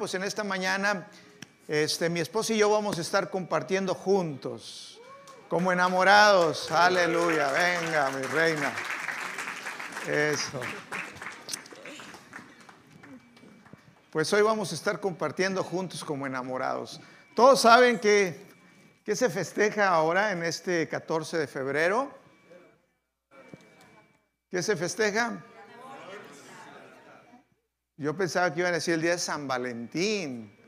pues en esta mañana este, mi esposo y yo vamos a estar compartiendo juntos, como enamorados. Aleluya, venga, mi reina. Eso. Pues hoy vamos a estar compartiendo juntos como enamorados. Todos saben que, que se festeja ahora en este 14 de febrero. ¿Qué se festeja? Yo pensaba que iban a decir el día de San Valentín.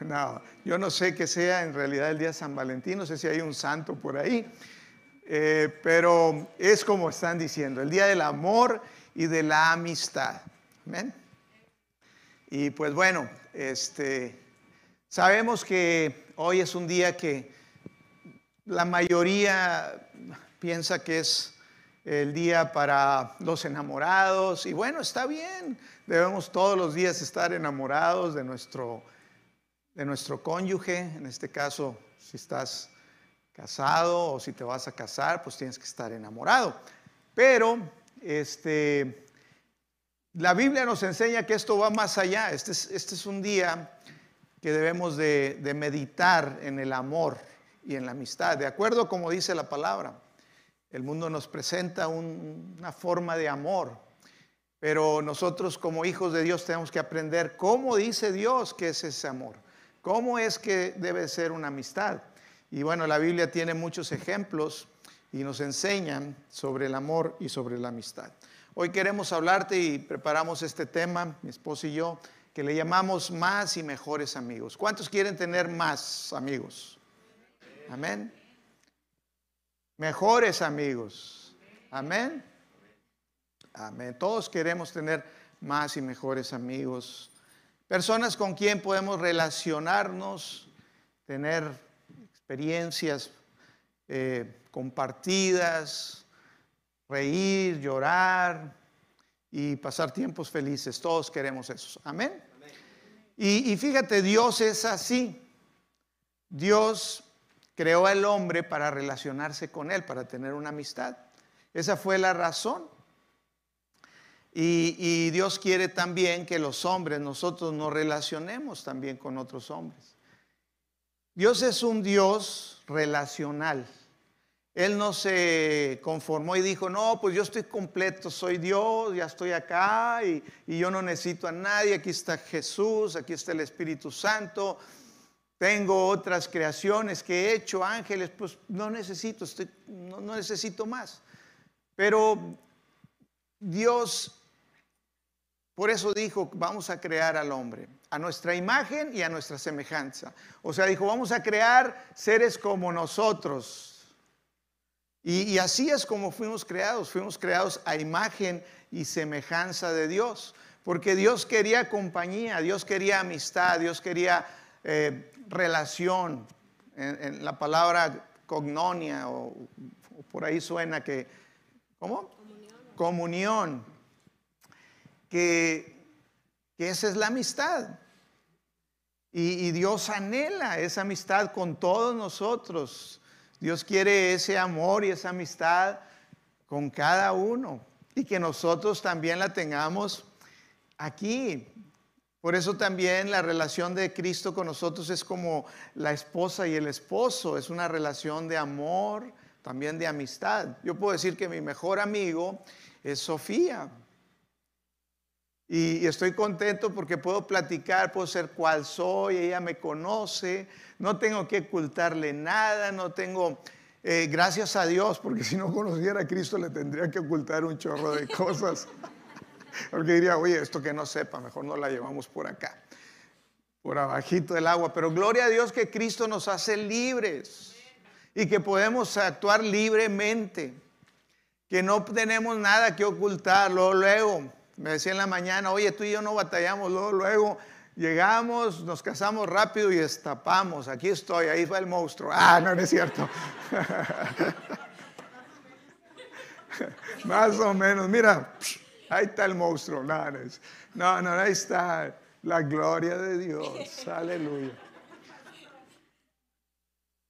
No, yo no sé qué sea en realidad el día de San Valentín, no sé si hay un santo por ahí, eh, pero es como están diciendo, el día del amor y de la amistad. Amén. Y pues bueno, este, sabemos que hoy es un día que la mayoría piensa que es el día para los enamorados. Y bueno, está bien, debemos todos los días estar enamorados de nuestro, de nuestro cónyuge. En este caso, si estás casado o si te vas a casar, pues tienes que estar enamorado. Pero este, la Biblia nos enseña que esto va más allá. Este es, este es un día que debemos de, de meditar en el amor y en la amistad, de acuerdo como dice la palabra. El mundo nos presenta una forma de amor, pero nosotros como hijos de Dios tenemos que aprender cómo dice Dios que es ese amor, cómo es que debe ser una amistad. Y bueno, la Biblia tiene muchos ejemplos y nos enseñan sobre el amor y sobre la amistad. Hoy queremos hablarte y preparamos este tema, mi esposo y yo, que le llamamos más y mejores amigos. ¿Cuántos quieren tener más amigos? Amén mejores amigos. Amén. Amén. Todos queremos tener más y mejores amigos. Personas con quien podemos relacionarnos, tener experiencias eh, compartidas, reír, llorar y pasar tiempos felices. Todos queremos eso. Amén. Y, y fíjate, Dios es así. Dios creó al hombre para relacionarse con él, para tener una amistad. Esa fue la razón. Y, Dios quiere también que los hombres, nosotros nos relacionemos también con otros hombres. Dios es un Dios relacional. Él no se conformó y dijo, no, pues yo estoy completo, soy Dios, ya estoy acá y, y yo no necesito a nadie, aquí está Jesús, aquí está el Espíritu Santo, tengo otras creaciones que he hecho, ángeles, pues no necesito, no, necesito más. Pero Dios, por eso dijo, vamos a crear al hombre, a nuestra imagen y a nuestra semejanza. O sea, dijo, vamos a crear seres como nosotros. y así es como fuimos creados, fuimos creados a imagen y semejanza de Dios, porque Dios quería compañía, Dios quería amistad, Dios quería eh, relación. En, la palabra cognonia, o, por ahí suena que, ¿cómo? Comunión. Que, esa es la amistad. Y, y, Dios anhela esa amistad con todos nosotros. Dios quiere ese amor y esa amistad con cada uno. Y que nosotros también la tengamos aquí, por eso también la relación de Cristo con nosotros es como la esposa y el esposo, es una relación de amor, también de amistad. Yo puedo decir que mi mejor amigo es Sofía. Y, estoy contento porque puedo platicar, puedo ser cual soy, ella me conoce, no tengo que ocultarle nada, no tengo, eh, gracias a Dios, porque si no conociera a Cristo le tendría que ocultar un chorro de cosas. Porque diría, oye, esto que no sepa, mejor no la llevamos por acá, por abajito del agua. Pero gloria a Dios que Cristo nos hace libres y que podemos actuar libremente, que no tenemos nada que ocultar. Luego, luego, me decía en la mañana, oye, tú y yo no batallamos, luego, luego. Llegamos, nos casamos rápido y destapamos. Aquí estoy, ahí va el monstruo. Ah, no, no es cierto. Más o menos, mira, Ahí está el monstruo. No, no, no, ahí está la gloria de Dios. Aleluya.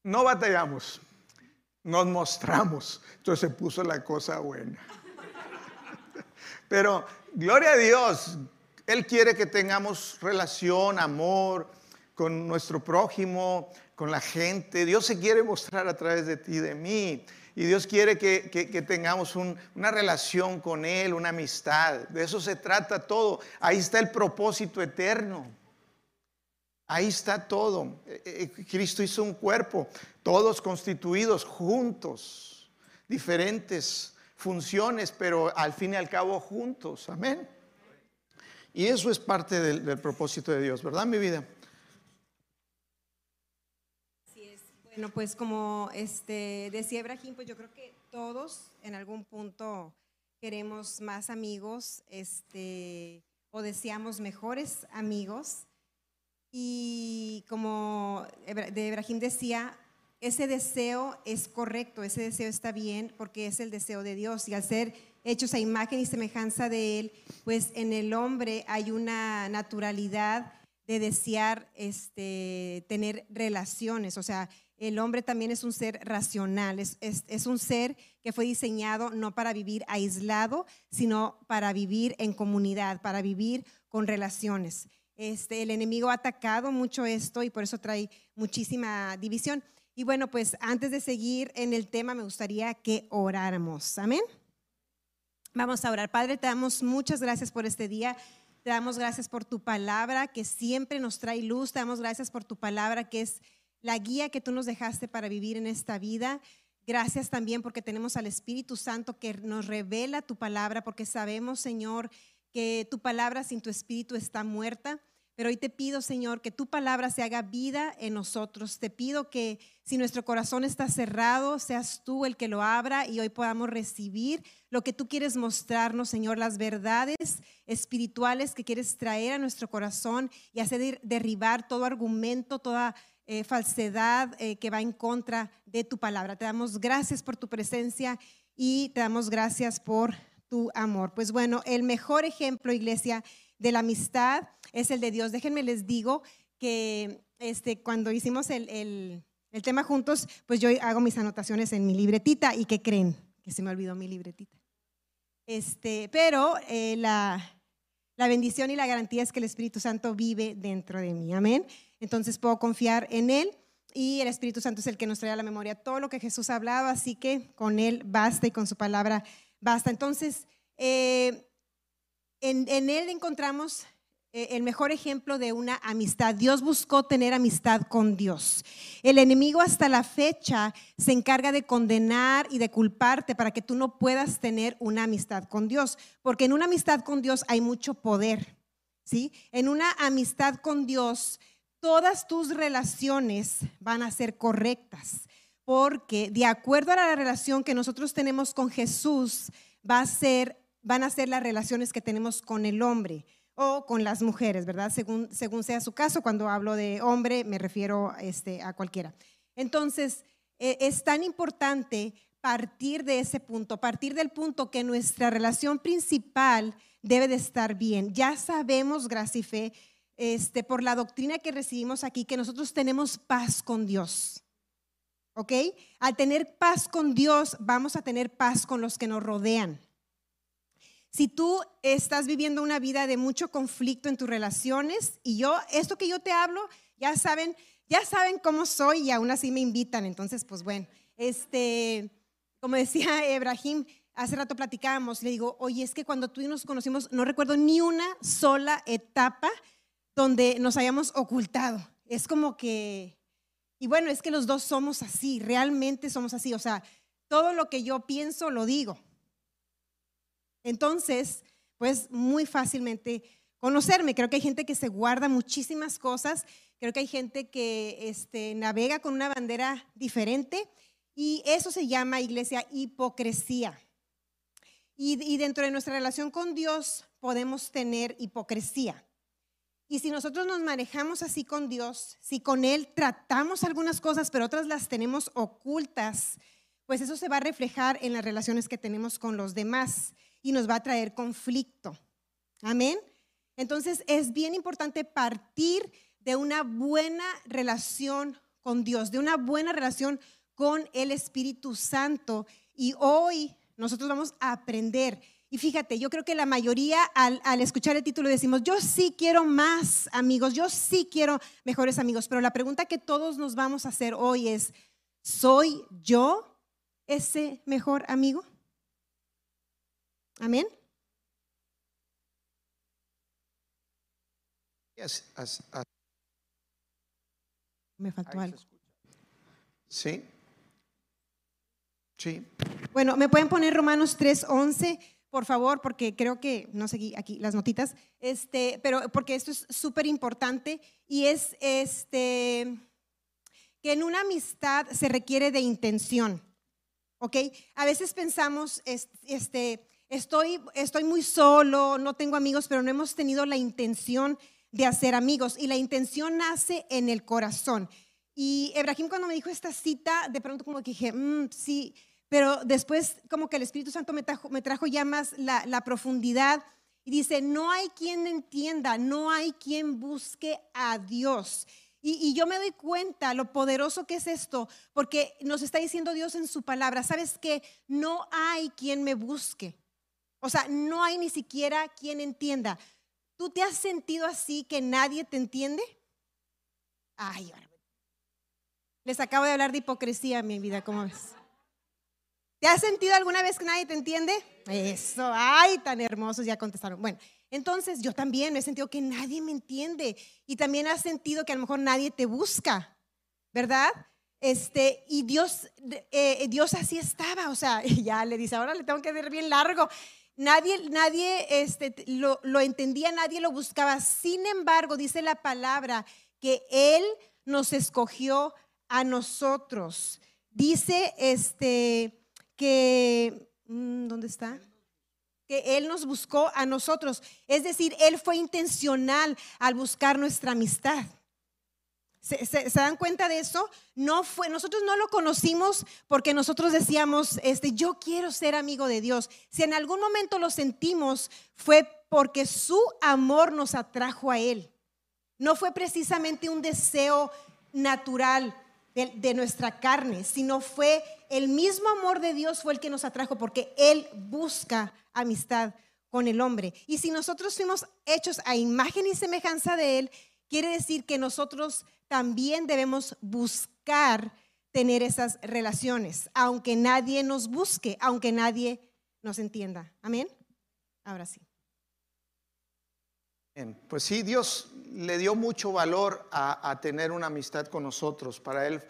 No batallamos, nos mostramos. Entonces se puso la cosa buena. Pero gloria a Dios, Él quiere que tengamos relación, amor con nuestro prójimo, con la gente. Dios se quiere mostrar a través de ti, de mí. Y Dios quiere que, tengamos una relación con Él, una amistad. De eso se trata todo. Ahí está el propósito eterno. Ahí está todo. Eh, eh, Cristo hizo un cuerpo, todos constituidos juntos, diferentes funciones, pero al fin y al cabo juntos. Amén. Y eso es parte del, del propósito de Dios, ¿verdad, mi vida? Bueno, pues como este, decía Ibrahim, pues yo creo que todos en algún punto queremos más amigos este, o deseamos mejores amigos. Y como de Ibrahim decía, ese deseo es correcto, ese deseo está bien porque es el deseo de Dios. Y al ser hechos a imagen y semejanza de Él, pues en el hombre hay una naturalidad de desear este, tener relaciones. O sea, el hombre también es un ser racional, es, un ser que fue diseñado no para vivir aislado, sino para vivir en comunidad, para vivir con relaciones. Este, el enemigo ha atacado mucho esto y por eso trae muchísima división. Y bueno, pues antes de seguir en el tema, me gustaría que oráramos. Amén. Vamos a orar. Padre, te damos muchas gracias por este día. Te damos gracias por tu palabra que siempre nos trae luz. Te damos gracias por tu palabra que es la guía que tú nos dejaste para vivir en esta vida. Gracias también porque tenemos al Espíritu Santo que nos revela tu palabra, porque sabemos, Señor, que tu palabra sin tu Espíritu está muerta. Pero hoy te pido, Señor, que tu palabra se haga vida en nosotros. Te pido que si nuestro corazón está cerrado, seas tú el que lo abra y hoy podamos recibir lo que tú quieres mostrarnos, Señor, las verdades espirituales que quieres traer a nuestro corazón y hacer derribar todo argumento, toda eh, falsedad eh, que va en contra de tu palabra. Te damos gracias por tu presencia y te damos gracias por tu amor. Pues bueno, el mejor ejemplo, iglesia, de la amistad es el de Dios. Déjenme les digo que este, cuando hicimos el, el, tema juntos, pues yo hago mis anotaciones en mi libretita y ¿qué creen? Que se me olvidó mi libretita. Este, pero eh, la, la bendición y la garantía es que el Espíritu Santo vive dentro de mí. Amén. Entonces puedo confiar en Él y el Espíritu Santo es el que nos trae a la memoria todo lo que Jesús ha hablado, así que con Él basta y con su palabra basta. Entonces, eh, en, Él encontramos eh, el mejor ejemplo de una amistad. Dios buscó tener amistad con Dios. El enemigo hasta la fecha se encarga de condenar y de culparte para que tú no puedas tener una amistad con Dios, porque en una amistad con Dios hay mucho poder. ¿Sí? En una amistad con Dios todas tus relaciones van a ser correctas, porque de acuerdo a la relación que nosotros tenemos con Jesús, va a ser, van a ser las relaciones que tenemos con el hombre o con las mujeres, ¿verdad? Según, según sea su caso, cuando hablo de hombre me refiero este, a cualquiera. Entonces, e, es tan importante partir de ese punto, partir del punto que nuestra relación principal debe de estar bien. Ya sabemos, gracia y fe, este, por la doctrina que recibimos aquí, que nosotros tenemos paz con Dios. ¿Ok? Al tener paz con Dios, vamos a tener paz con los que nos rodean. Si tú estás viviendo una vida de mucho conflicto en tus relaciones, y yo, esto que yo te hablo, ya saben, ya saben cómo soy y aún así me invitan. Entonces, pues bueno, este, como decía Ibrahim, hace rato platicábamos, le digo, oye, es que cuando tú y nos conocimos, no recuerdo ni una sola etapa donde nos hayamos ocultado. Es como que, y bueno, es que los dos somos así, realmente somos así. O sea, todo lo que yo pienso lo digo. Entonces, pues muy fácilmente conocerme. Creo que hay gente que se guarda muchísimas cosas. Creo que hay gente que este, navega con una bandera diferente. Y eso se llama, iglesia, hipocresía. Y, y dentro de nuestra relación con Dios podemos tener hipocresía. Y si nosotros nos manejamos así con Dios, si con Él tratamos algunas cosas, pero otras las tenemos ocultas, pues eso se va a reflejar en las relaciones que tenemos con los demás y nos va a traer conflicto. Amén. Entonces es bien importante partir de una buena relación con Dios, de una buena relación con el Espíritu Santo. Y hoy nosotros vamos a aprender Y fíjate, yo creo que la mayoría al, al, escuchar el título decimos, yo sí quiero más amigos, yo sí quiero mejores amigos, pero la pregunta que todos nos vamos a hacer hoy es, ¿soy yo ese mejor amigo? Amén. Me faltó algo. Sí. Sí. Bueno, ¿me pueden poner Romanos 3:11, por favor? Porque creo que no seguí aquí las notitas. Este, pero porque esto es súper importante y es este que en una amistad se requiere de intención. ¿Ok? A veces pensamos, este, estoy, estoy muy solo, no tengo amigos, pero no hemos tenido la intención de hacer amigos. Y la intención nace en el corazón. Y Ebrahim cuando me dijo esta cita, de pronto como que dije, mm, sí, pero después como que el Espíritu Santo me trajo, ya más la, la profundidad y dice, no hay quien entienda, no hay quien busque a Dios. Y, y, yo me doy cuenta lo poderoso que es esto, porque nos está diciendo Dios en su palabra, ¿sabes que No hay quien me busque. O sea, no hay ni siquiera quien entienda. ¿Tú te has sentido así que nadie te entiende? Ay, les acabo de hablar de hipocresía en mi vida, ¿cómo ves? ¿Te has sentido alguna vez que nadie te entiende? Eso, ay, tan hermosos, ya contestaron. Bueno, entonces yo también me he sentido que nadie me entiende y también has sentido que a lo mejor nadie te busca, ¿verdad? Este, y Dios, eh, Dios así estaba, o sea, ya le dice, ahora le tengo que ver bien largo. Nadie, nadie este, lo, lo entendía, nadie lo buscaba. Sin embargo, dice la palabra que Él nos escogió a nosotros. Dice este que, mm, ¿dónde está? Que Él nos buscó a nosotros. Es decir, Él fue intencional al buscar nuestra amistad. ¿Se, dan cuenta de eso? No fue, nosotros no lo conocimos porque nosotros decíamos, este, yo quiero ser amigo de Dios. Si en algún momento lo sentimos, fue porque su amor nos atrajo a Él. No fue precisamente un deseo natural de, de nuestra carne, sino fue el mismo amor de Dios fue el que nos atrajo porque Él busca amistad con el hombre. Y si nosotros fuimos hechos a imagen y semejanza de Él, quiere decir que nosotros también debemos buscar tener esas relaciones, aunque nadie nos busque, aunque nadie nos entienda. Amén. Ahora sí. Pues sí, Dios le dio mucho valor a, tener una amistad con nosotros. Para Él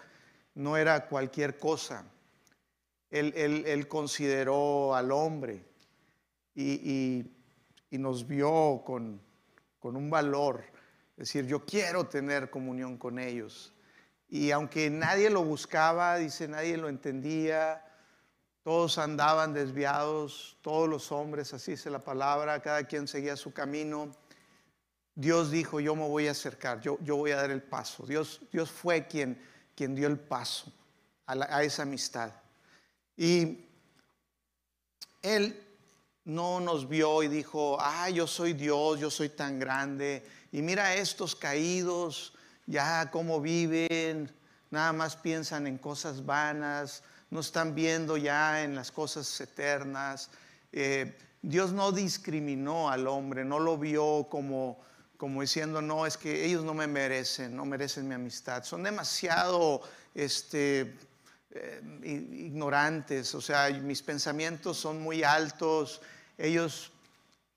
no era cualquier cosa. Él, consideró al hombre y, nos vio con, un valor es decir, yo quiero tener comunión con ellos. Y aunque nadie lo buscaba, dice, nadie lo entendía, todos andaban desviados, todos los hombres, así dice la palabra, cada quien seguía su camino. Dios dijo, yo me voy a acercar, yo, voy a dar el paso. Dios, Dios fue quien, quien dio el paso a esa amistad. Y Él no nos vio y dijo, ah, yo soy Dios, yo soy tan grande, y mira estos caídos, ya cómo viven, nada más piensan en cosas vanas, no están viendo ya en las cosas eternas. Eh, Dios no discriminó al hombre, no lo vio como, como diciendo, no, es que ellos no me merecen, no merecen mi amistad. Son demasiado este, eh, ignorantes, o sea, mis pensamientos son muy altos, ellos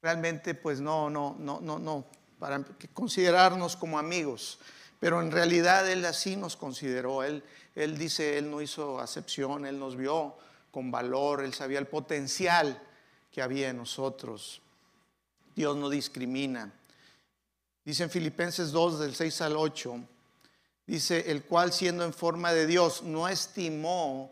realmente pues no, no, no, no, no, para considerarnos como amigos. Pero en realidad Él así nos consideró. Él, él dice, Él no hizo acepción, Él nos vio con valor, Él sabía el potencial que había en nosotros. Dios no discrimina. Dice en Filipenses 2 del 6 al 8, dice, el cual siendo en forma de Dios no estimó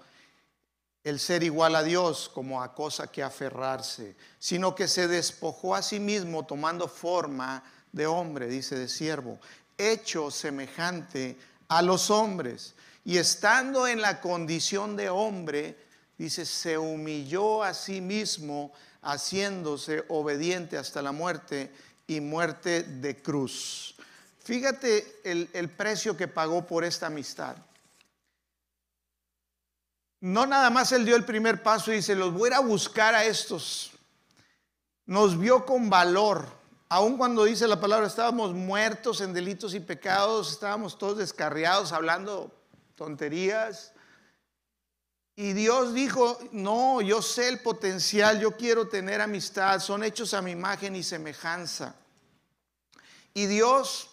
el ser igual a Dios como a cosa que aferrarse, sino que se despojó a sí mismo tomando forma de hombre, dice de siervo, hecho semejante a los hombres. Y estando en la condición de hombre, dice, se humilló a sí mismo, haciéndose obediente hasta la muerte y muerte de cruz. Fíjate el, el precio que pagó por esta amistad. No nada más él dio el primer paso y dice, los voy a buscar a estos nos vio con valor. Aun cuando dice la palabra, estábamos muertos en delitos y pecados, estábamos todos descarriados hablando tonterías. Y Dios dijo, no, yo sé el potencial, yo quiero tener amistad, son hechos a mi imagen y semejanza. Y Dios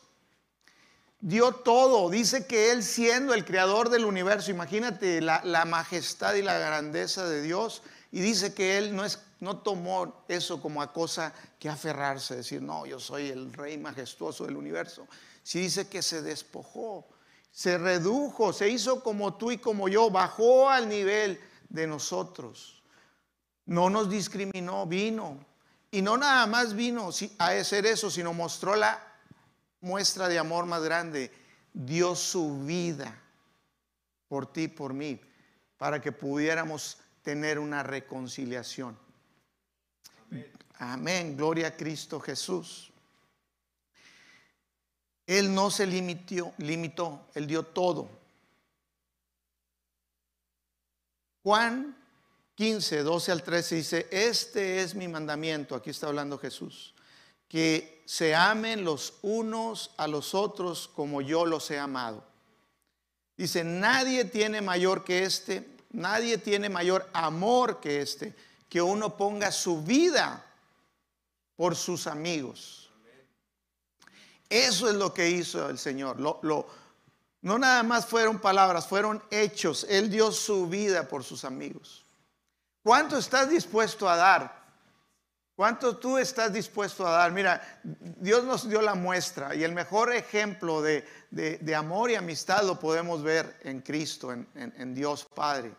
dio todo, dice que Él siendo el creador del universo, imagínate la, la majestad y la grandeza de Dios, y dice que Él no, es, no tomó eso como a cosa que aferrarse, decir, no, yo soy el rey majestuoso del universo. Si dice que se despojó, se redujo, se hizo como tú y como yo, bajó al nivel de nosotros. No nos discriminó, vino. Y no nada más vino a hacer eso, sino mostró la muestra de amor más grande. Dio su vida por ti, por mí, para que pudiéramos tener una reconciliación. Amén. Gloria a Cristo Jesús. Él no se limitó, limitó, Él dio todo. Juan 15, 12 al 13 dice, este es mi mandamiento, aquí está hablando Jesús, que se amen los unos a los otros como yo los he amado. Dice, nadie tiene mayor que este, Nadie tiene mayor amor que este, que uno ponga su vida por sus amigos. Eso es lo que hizo el Señor. no nada más fueron palabras, fueron hechos. Él dio su vida por sus amigos. ¿Cuánto estás dispuesto a dar? ¿Cuánto tú estás dispuesto a dar? Mira, Dios nos dio la muestra y el mejor ejemplo de, amor y amistad lo podemos ver en Cristo, en Dios Padre.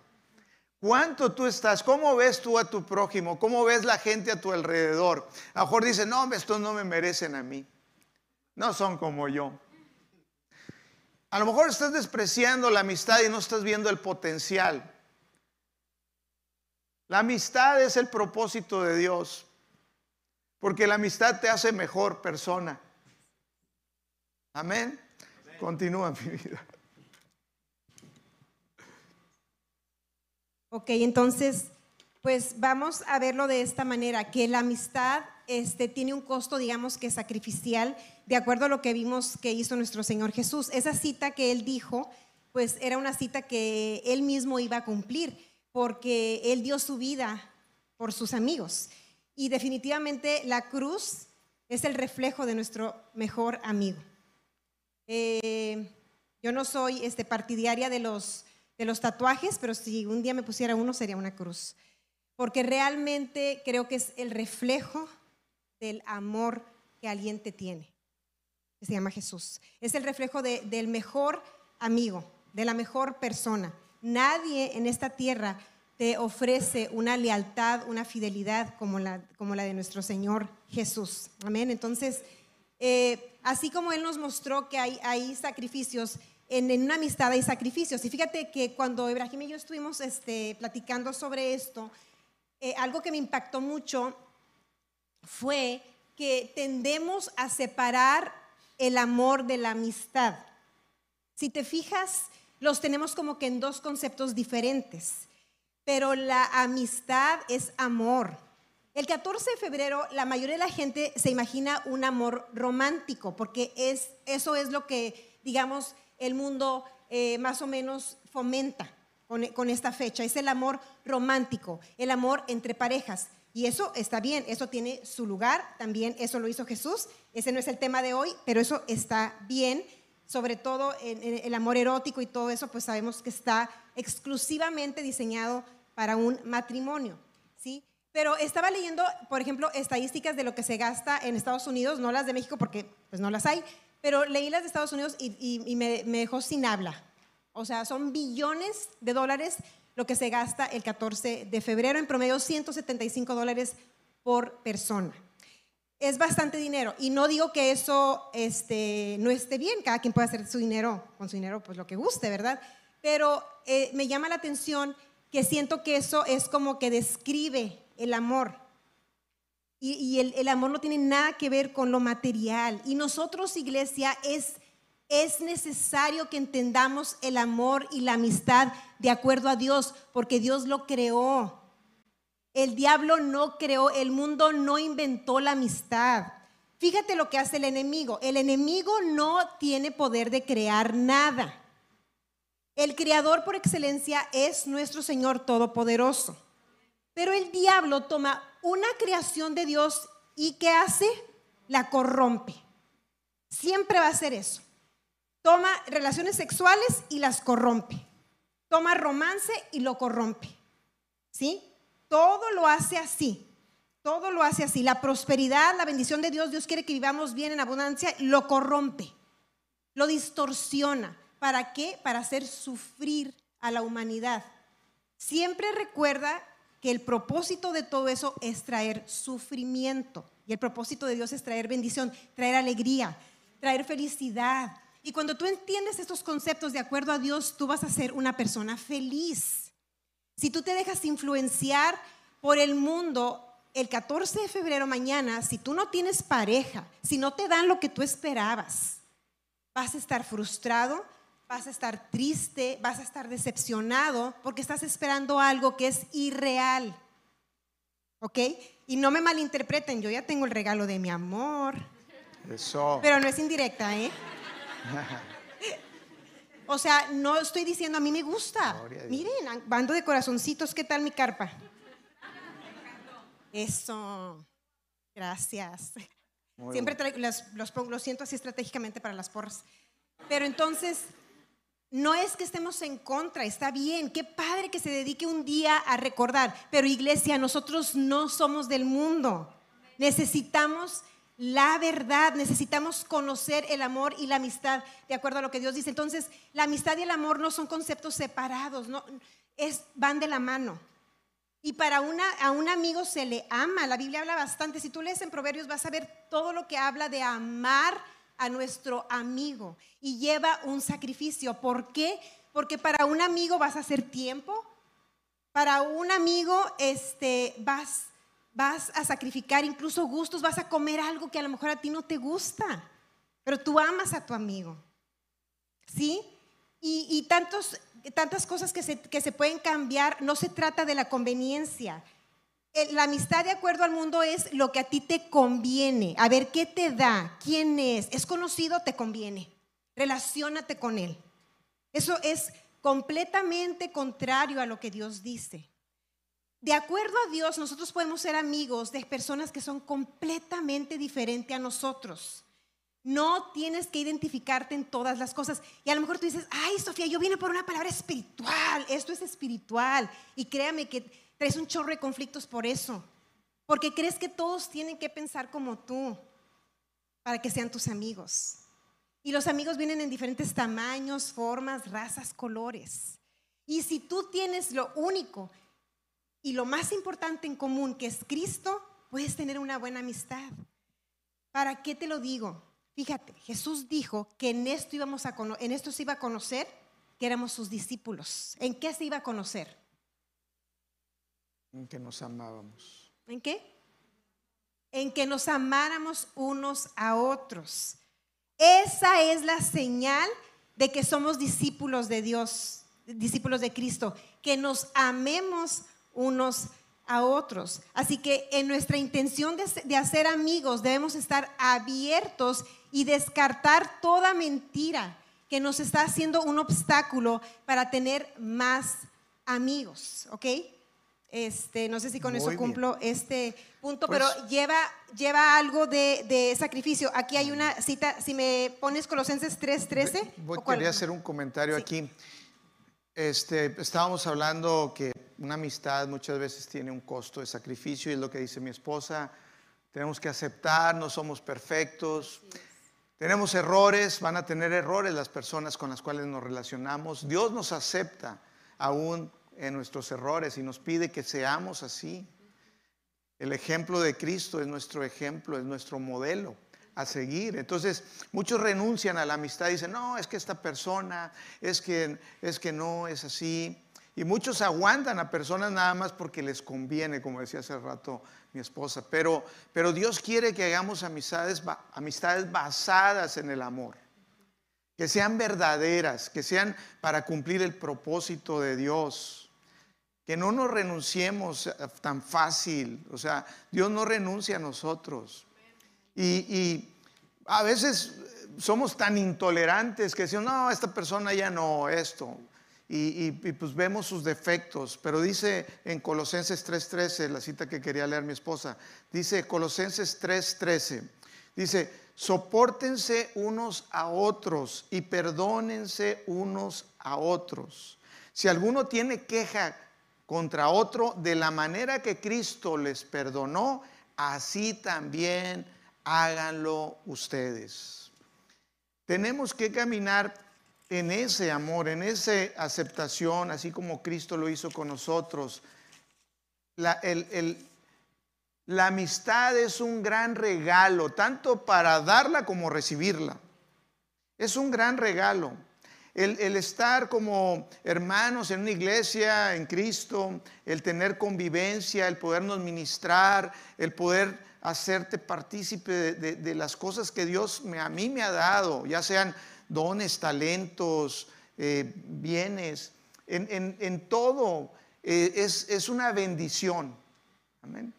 ¿Cuánto tú estás? ¿Cómo ves tú a tu prójimo? ¿Cómo ves la gente a tu alrededor? A lo mejor dice, no, estos no me merecen a mí. No son como yo. A lo mejor estás despreciando la amistad y no estás viendo el potencial. La amistad es el propósito de Dios, porque la amistad te hace mejor persona. Amén. Continúa mi vida. Ok, entonces, pues vamos a verlo de esta manera, que la amistad este, tiene un costo, digamos que sacrificial, de acuerdo a lo que vimos que hizo nuestro Señor Jesús. Esa cita que Él dijo, pues era una cita que Él mismo iba a cumplir, porque Él dio su vida por sus amigos. Y definitivamente la cruz es el reflejo de nuestro mejor amigo. Eh, yo no soy este, partidaria de los de los tatuajes, pero si un día me pusiera uno sería una cruz. Porque realmente creo que es el reflejo del amor que alguien te tiene, que se llama Jesús. Es el reflejo del mejor amigo, de la mejor persona. Nadie en esta tierra te ofrece una lealtad, una fidelidad como la, como la de nuestro Señor Jesús. Amén. Entonces, eh, así como Él nos mostró que hay, hay sacrificios en, una amistad hay sacrificios. Y fíjate que cuando Ibrahim y yo estuvimos este, platicando sobre esto, eh, algo que me impactó mucho fue que tendemos a separar el amor de la amistad. Si te fijas, los tenemos como que en dos conceptos diferentes, pero la amistad es amor. El 14 de febrero la mayoría de la gente se imagina un amor romántico, porque es, eso es lo que, digamos, el mundo eh, más o menos fomenta con, esta fecha. Es el amor romántico, el amor entre parejas. Y eso está bien, eso tiene su lugar, también eso lo hizo Jesús. Ese no es el tema de hoy, pero eso está bien. Sobre todo en, el amor erótico y todo eso, pues sabemos que está exclusivamente diseñado para un matrimonio. ¿sí? Pero estaba leyendo, por ejemplo, estadísticas de lo que se gasta en Estados Unidos, no las de México porque pues no las hay, pero leí las de Estados Unidos y, me, dejó sin habla. O sea, son billones de dólares lo que se gasta el 14 de febrero, en promedio 175 dólares por persona. Es bastante dinero y no digo que eso este, no esté bien, cada quien puede hacer su dinero, con su dinero, pues lo que guste, ¿verdad? Pero eh, me llama la atención que siento que eso es como que describe el amor. Y, el, amor no tiene nada que ver con lo material. Y nosotros, iglesia, es, es necesario que entendamos el amor y la amistad de acuerdo a Dios, porque Dios lo creó. El diablo no creó, el mundo no inventó la amistad. Fíjate lo que hace el enemigo. El enemigo no tiene poder de crear nada. El creador por excelencia es nuestro Señor Todopoderoso. Pero el diablo toma una creación de Dios y ¿qué hace? La corrompe. Siempre va a hacer eso. Toma relaciones sexuales y las corrompe. Toma romance y lo corrompe. ¿Sí? Todo lo hace así. Todo lo hace así. La prosperidad, la bendición de Dios, Dios quiere que vivamos bien en abundancia, lo corrompe. Lo distorsiona. ¿Para qué? Para hacer sufrir a la humanidad. Siempre recuerda que el propósito de todo eso es traer sufrimiento. Y el propósito de Dios es traer bendición, traer alegría, traer felicidad. Y cuando tú entiendes estos conceptos de acuerdo a Dios, tú vas a ser una persona feliz. Si tú te dejas influenciar por el mundo, el 14 de febrero mañana, si tú no tienes pareja, si no te dan lo que tú esperabas, vas a estar frustrado, vas a estar triste, vas a estar decepcionado porque estás esperando algo que es irreal. ¿Ok? Y no me malinterpreten, yo ya tengo el regalo de mi amor. Eso. Pero no es indirecta, ¿eh? O sea, no estoy diciendo a mí me gusta. Miren, bando de corazoncitos, ¿qué tal mi carpa? Eso. Gracias. Siempre traigo, los, los, lo siento así estratégicamente para las porras. Pero entonces, no es que estemos en contra, está bien, qué padre que se dedique un día a recordar, pero iglesia, nosotros no somos del mundo. Necesitamos la verdad, necesitamos conocer el amor y la amistad de acuerdo a lo que Dios dice. Entonces, la amistad y el amor no son conceptos separados, no, es, van de la mano. Y para una, a un amigo se le ama, la Biblia habla bastante, si tú lees en Proverbios vas a ver todo lo que habla de amar a nuestro amigo y lleva un sacrificio. ¿Por qué? Porque para un amigo vas a hacer tiempo, para un amigo este, vas, vas a sacrificar incluso gustos, vas a comer algo que a lo mejor a ti no te gusta, pero tú amas a tu amigo. ¿Sí? Y, y tantos, tantas cosas que se, que se pueden cambiar, no se trata de la conveniencia, la amistad de acuerdo al mundo es lo que a ti te conviene. A ver, ¿qué te da? ¿Quién es? ¿Es conocido? Te conviene. Relaciónate con él. Eso es completamente contrario a lo que Dios dice. De acuerdo a Dios, nosotros podemos ser amigos de personas que son completamente diferentes a nosotros. No tienes que identificarte en todas las cosas. Y a lo mejor tú dices, ay, Sofía, yo vine por una palabra espiritual. Esto es espiritual. Y créame que Traes un chorro de conflictos por eso. Porque crees que todos tienen que pensar como tú para que sean tus amigos. Y los amigos vienen en diferentes tamaños, formas, razas, colores. Y si tú tienes lo único y lo más importante en común, que es Cristo, puedes tener una buena amistad. ¿Para qué te lo digo? Fíjate, Jesús dijo que en esto, íbamos a en esto se iba a conocer que éramos sus discípulos. ¿En qué se iba a conocer? En que nos amábamos. ¿En qué? En que nos amáramos unos a otros. Esa es la señal de que somos discípulos de Dios, discípulos de Cristo, que nos amemos unos a otros. Así que en nuestra intención de, de, hacer amigos debemos estar abiertos y descartar toda mentira que nos está haciendo un obstáculo para tener más amigos, ¿ok? Este, no sé si con eso cumplo este punto, pero pues lleva, lleva algo de, sacrificio. Aquí hay una cita, si me pones Colosenses 3:13. Quería hacer un comentario aquí. Este, estábamos hablando que una amistad muchas veces tiene un costo de sacrificio y es lo que dice mi esposa. Tenemos que aceptar, no somos perfectos. Tenemos errores, van a tener errores las personas con las cuales nos relacionamos. Dios nos acepta aún en nuestros errores y nos pide que seamos así. El ejemplo de Cristo es nuestro ejemplo, es nuestro modelo a seguir. Entonces, muchos renuncian a la amistad y dicen, no, es que esta persona, es que, es que no, es así. Y muchos aguantan a personas nada más porque les conviene, como decía hace rato mi esposa. Pero, pero Dios quiere que hagamos amistades, amistades basadas en el amor que sean verdaderas, que sean para cumplir el propósito de Dios. Que no nos renunciemos tan fácil. O sea, Dios no renuncia a nosotros. Y, a veces somos tan intolerantes que decimos, no, esta persona ya no, esto. Y, pues vemos sus defectos. Pero dice en Colosenses 3:13, la cita que quería leer mi esposa, dice Colosenses 3:13, dice, soportense unos a otros y perdónense unos a otros. Si alguno tiene queja contra otro, de la manera que Cristo les perdonó, así también háganlo ustedes. Tenemos que caminar en ese amor, en esa aceptación, así como Cristo lo hizo con nosotros. La, la amistad es un gran regalo, tanto para darla como recibirla. Es un gran regalo. El, estar como hermanos en una iglesia, en Cristo, el tener convivencia, el podernos ministrar, el poder hacerte partícipe de, las cosas que Dios me, a mí me ha dado, ya sean dones, talentos, eh, bienes, en, todo eh, es, es una bendición. Amén.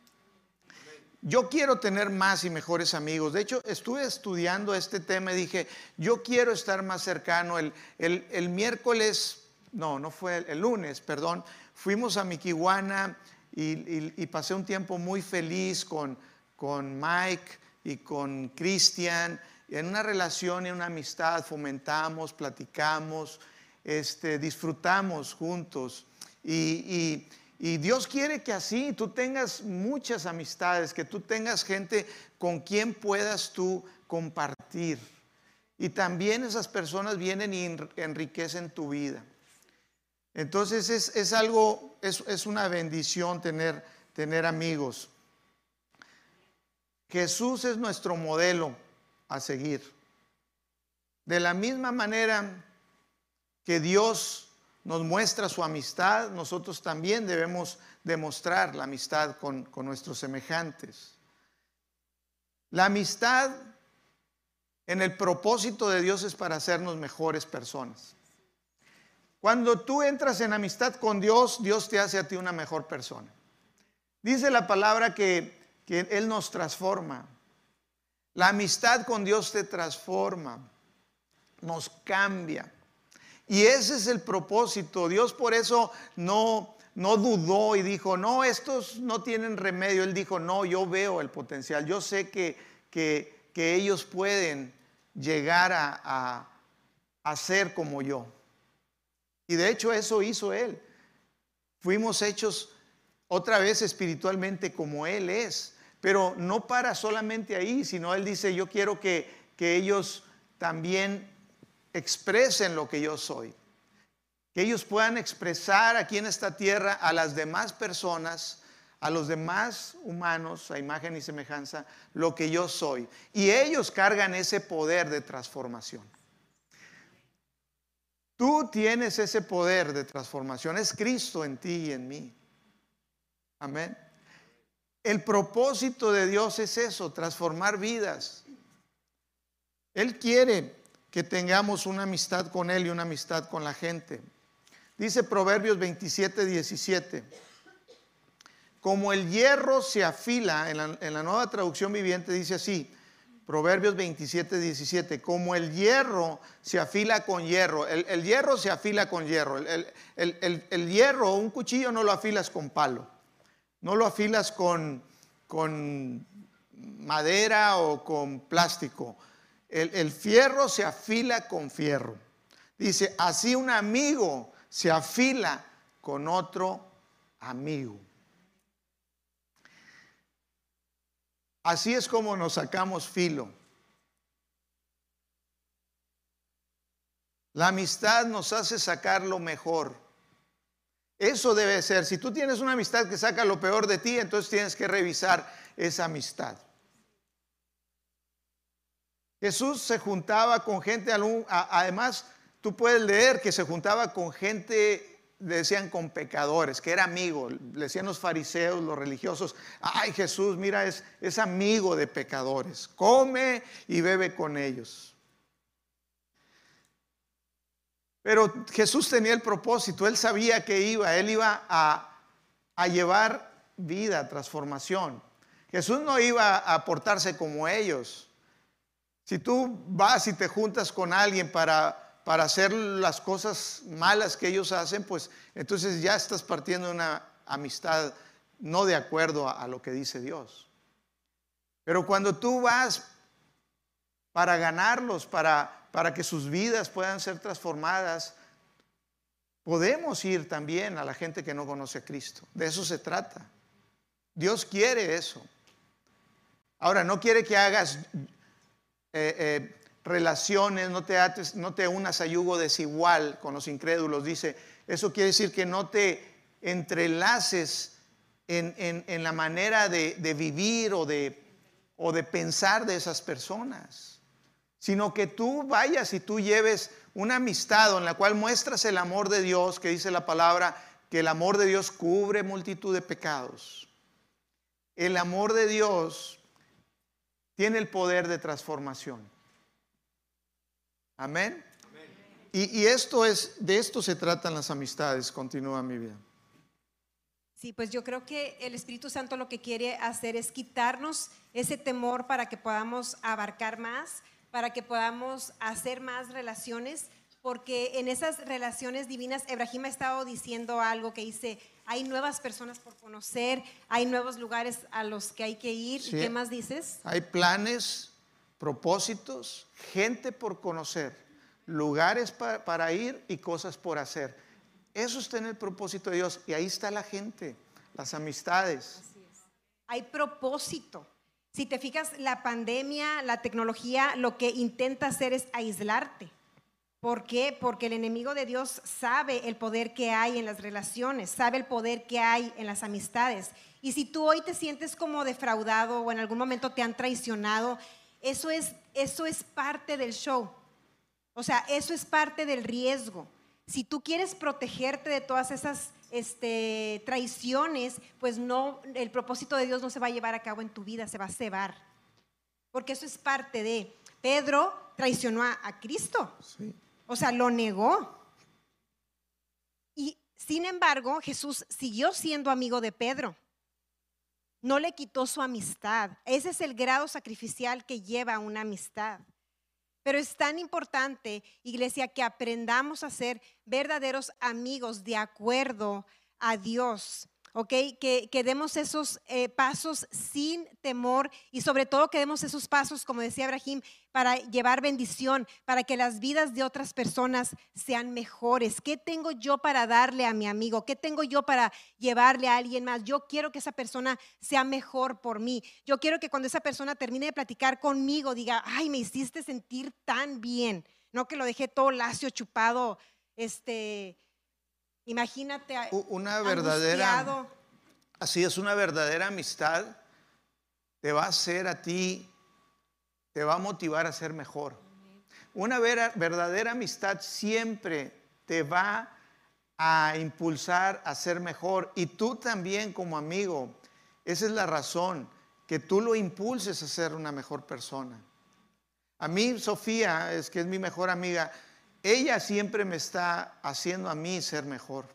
Yo quiero tener más y mejores amigos. De hecho, estuve estudiando este tema y dije, yo quiero estar más cercano. El, el, miércoles, no, no fue el, lunes, perdón, fuimos a Miquihuana y, y, pasé un tiempo muy feliz con, con Mike y con Cristian. En una relación y una amistad fomentamos, platicamos, este, disfrutamos juntos. y Dios quiere que así tú tengas muchas amistades, que tú tengas gente con quien puedas tú compartir. Y también esas personas vienen y enriquecen tu vida. Entonces es, algo, es, es, una bendición tener, tener amigos. Jesús es nuestro modelo a seguir. De la misma manera que Dios nos muestra su amistad, nosotros también debemos demostrar la amistad con, nuestros semejantes. La amistad en el propósito de Dios es para hacernos mejores personas. Cuando tú entras en amistad con Dios, Dios te hace a ti una mejor persona. Dice la palabra que, que Él nos transforma. La amistad con Dios te transforma, nos cambia. Y ese es el propósito. Dios por eso no, no dudó y dijo, no, estos no tienen remedio. Él dijo, no, yo veo el potencial. Yo sé que, que, ellos pueden llegar a, a, ser como yo. Y de hecho eso hizo Él. Fuimos hechos otra vez espiritualmente como Él es. Pero no para solamente ahí, sino Él dice, yo quiero que, que ellos también expresen lo que yo soy. Que ellos puedan expresar aquí en esta tierra a las demás personas, a los demás humanos, a imagen y semejanza, lo que yo soy. Y ellos cargan ese poder de transformación. Tú tienes ese poder de transformación. Es Cristo en ti y en mí. Amén. El propósito de Dios es eso, transformar vidas. Él quiere que tengamos una amistad con Él y una amistad con la gente. Dice Proverbios 27, 17. Como el hierro se afila, en la, nueva traducción viviente dice así, Proverbios 27, 17, como el hierro se afila con hierro, el, hierro se afila con hierro, el, hierro, un cuchillo no lo afilas con palo, no lo afilas con madera o con plástico, el, fierro se afila con fierro. Dice, así un amigo se afila con otro amigo. Así es como nos sacamos filo. La amistad nos hace sacar lo mejor. Eso debe ser. Si tú tienes una amistad que saca lo peor de ti, entonces tienes que revisar esa amistad. Jesús se juntaba con gente, además tú puedes leer que se juntaba con gente, decían con pecadores, que era amigo, decían los fariseos, los religiosos, ay Jesús, mira, es, es amigo de pecadores, come y bebe con ellos. Pero Jesús tenía el propósito, él sabía que iba, él iba a, a llevar vida, transformación. Jesús no iba a portarse como ellos. Si tú vas y te juntas con alguien para, para hacer las cosas malas que ellos hacen, pues entonces ya estás partiendo una amistad no de acuerdo a, a lo que dice Dios. Pero cuando tú vas para ganarlos, para, para que sus vidas puedan ser transformadas, podemos ir también a la gente que no conoce a Cristo. De eso se trata. Dios quiere eso. Ahora, no quiere que hagas eh, eh, relaciones, no te, no te unas a yugo desigual con los incrédulos. Dice, eso quiere decir que no te entrelaces en, la manera de, vivir o de, o de pensar de esas personas, sino que tú vayas y tú lleves una amistad en la cual muestras el amor de Dios, que dice la palabra, que el amor de Dios cubre multitud de pecados. El amor de Dios tiene el poder de transformación. Amén. Y, esto es, de esto se tratan las amistades, continúa mi vida. Sí, pues yo creo que el Espíritu Santo lo que quiere hacer es quitarnos ese temor para que podamos abarcar más, para que podamos hacer más relaciones, porque en esas relaciones divinas, Ebrahim ha estado diciendo algo que dice, hay nuevas personas por conocer, hay nuevos lugares a los que hay que ir. ¿Y qué más dices? Hay planes, propósitos, gente por conocer, lugares para ir y cosas por hacer. Eso está en el propósito de Dios y ahí está la gente, las amistades. Hay propósito. Si te fijas, la pandemia, la tecnología, lo que intenta hacer es aislarte. ¿Por qué? Porque el enemigo de Dios sabe el poder que hay en las relaciones, sabe el poder que hay en las amistades. Y si tú hoy te sientes como defraudado o en algún momento te han traicionado, eso es, eso es parte del show. O sea, eso es parte del riesgo. Si tú quieres protegerte de todas esas este, traiciones, pues no, el propósito de Dios no se va a llevar a cabo en tu vida, se va a cebar. Porque eso es parte de. Pedro traicionó a, a Cristo. Sí. O sea, lo negó. Y sin embargo, Jesús siguió siendo amigo de Pedro. No le quitó su amistad. Ese es el grado sacrificial que lleva una amistad. Pero es tan importante, iglesia, que aprendamos a ser verdaderos amigos de acuerdo a Dios. ¿Ok? Que, que demos esos eh, pasos sin temor y sobre todo que demos esos pasos, como decía Abraham, para llevar bendición, para que las vidas de otras personas sean mejores. ¿Qué tengo yo para darle a mi amigo? ¿Qué tengo yo para llevarle a alguien más? Yo quiero que esa persona sea mejor por mí. Yo quiero que cuando esa persona termine de platicar conmigo diga, ay, me hiciste sentir tan bien. No que lo dejé todo lacio, chupado, este, Imagínate. Una verdadera. Así es, una verdadera amistad te va a hacer a ti, te va a motivar a ser mejor. Una verdadera amistad siempre te va a impulsar a ser mejor. Y tú también como amigo, esa es la razón, que tú lo impulses a ser una mejor persona. A mí, Sofía, es que es mi mejor amiga, ella siempre me está haciendo a mí ser mejor.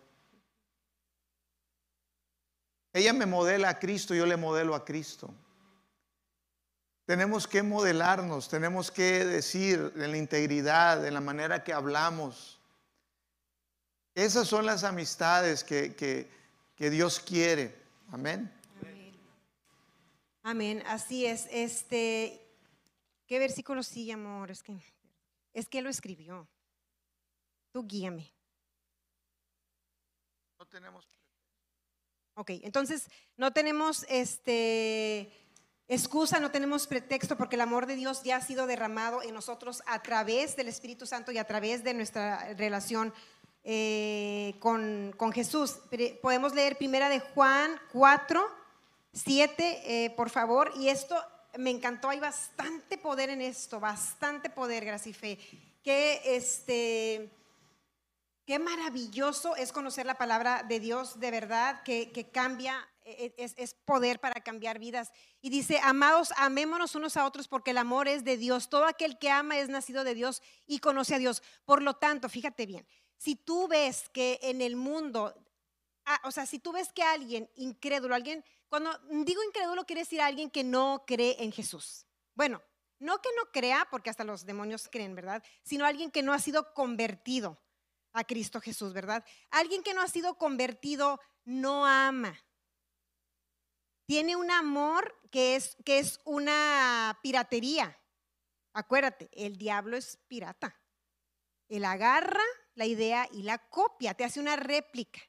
Ella me modela a Cristo, yo le modelo a Cristo. Tenemos que modelarnos, tenemos que decir en la integridad, en la manera que hablamos. Esas son las amistades que, Dios quiere. Amén. Amén. Así es. Este, ¿qué versículo sigue, amor? Es que, es que lo escribió. Tú guíame. No tenemos. Ok, entonces no tenemos este excusa, no tenemos pretexto porque el amor de Dios ya ha sido derramado en nosotros a través del Espíritu Santo y a través de nuestra relación eh, con, Jesús. Podemos leer primera de Juan 4, 7, eh, por favor. Y esto me encantó, hay bastante poder en esto, bastante poder, gracia y fe. Que este Qué maravilloso es conocer la palabra de Dios de verdad, que, cambia, e, e, es, poder para cambiar vidas. Y dice, amados, amémonos unos a otros porque el amor es de Dios. Todo aquel que ama es nacido de Dios y conoce a Dios. Por lo tanto, fíjate bien, si tú ves que en el mundo ah, o sea, si tú ves que alguien incrédulo, alguien, cuando digo incrédulo quiere decir alguien que no cree en Jesús. Bueno, no que no crea, porque hasta los demonios creen, ¿verdad? Sino alguien que no ha sido convertido a Cristo Jesús, ¿verdad? Alguien que no ha sido convertido no ama. Tiene un amor que es, que es una piratería. Acuérdate, el diablo es pirata. Él agarra la idea y la copia, te hace una réplica.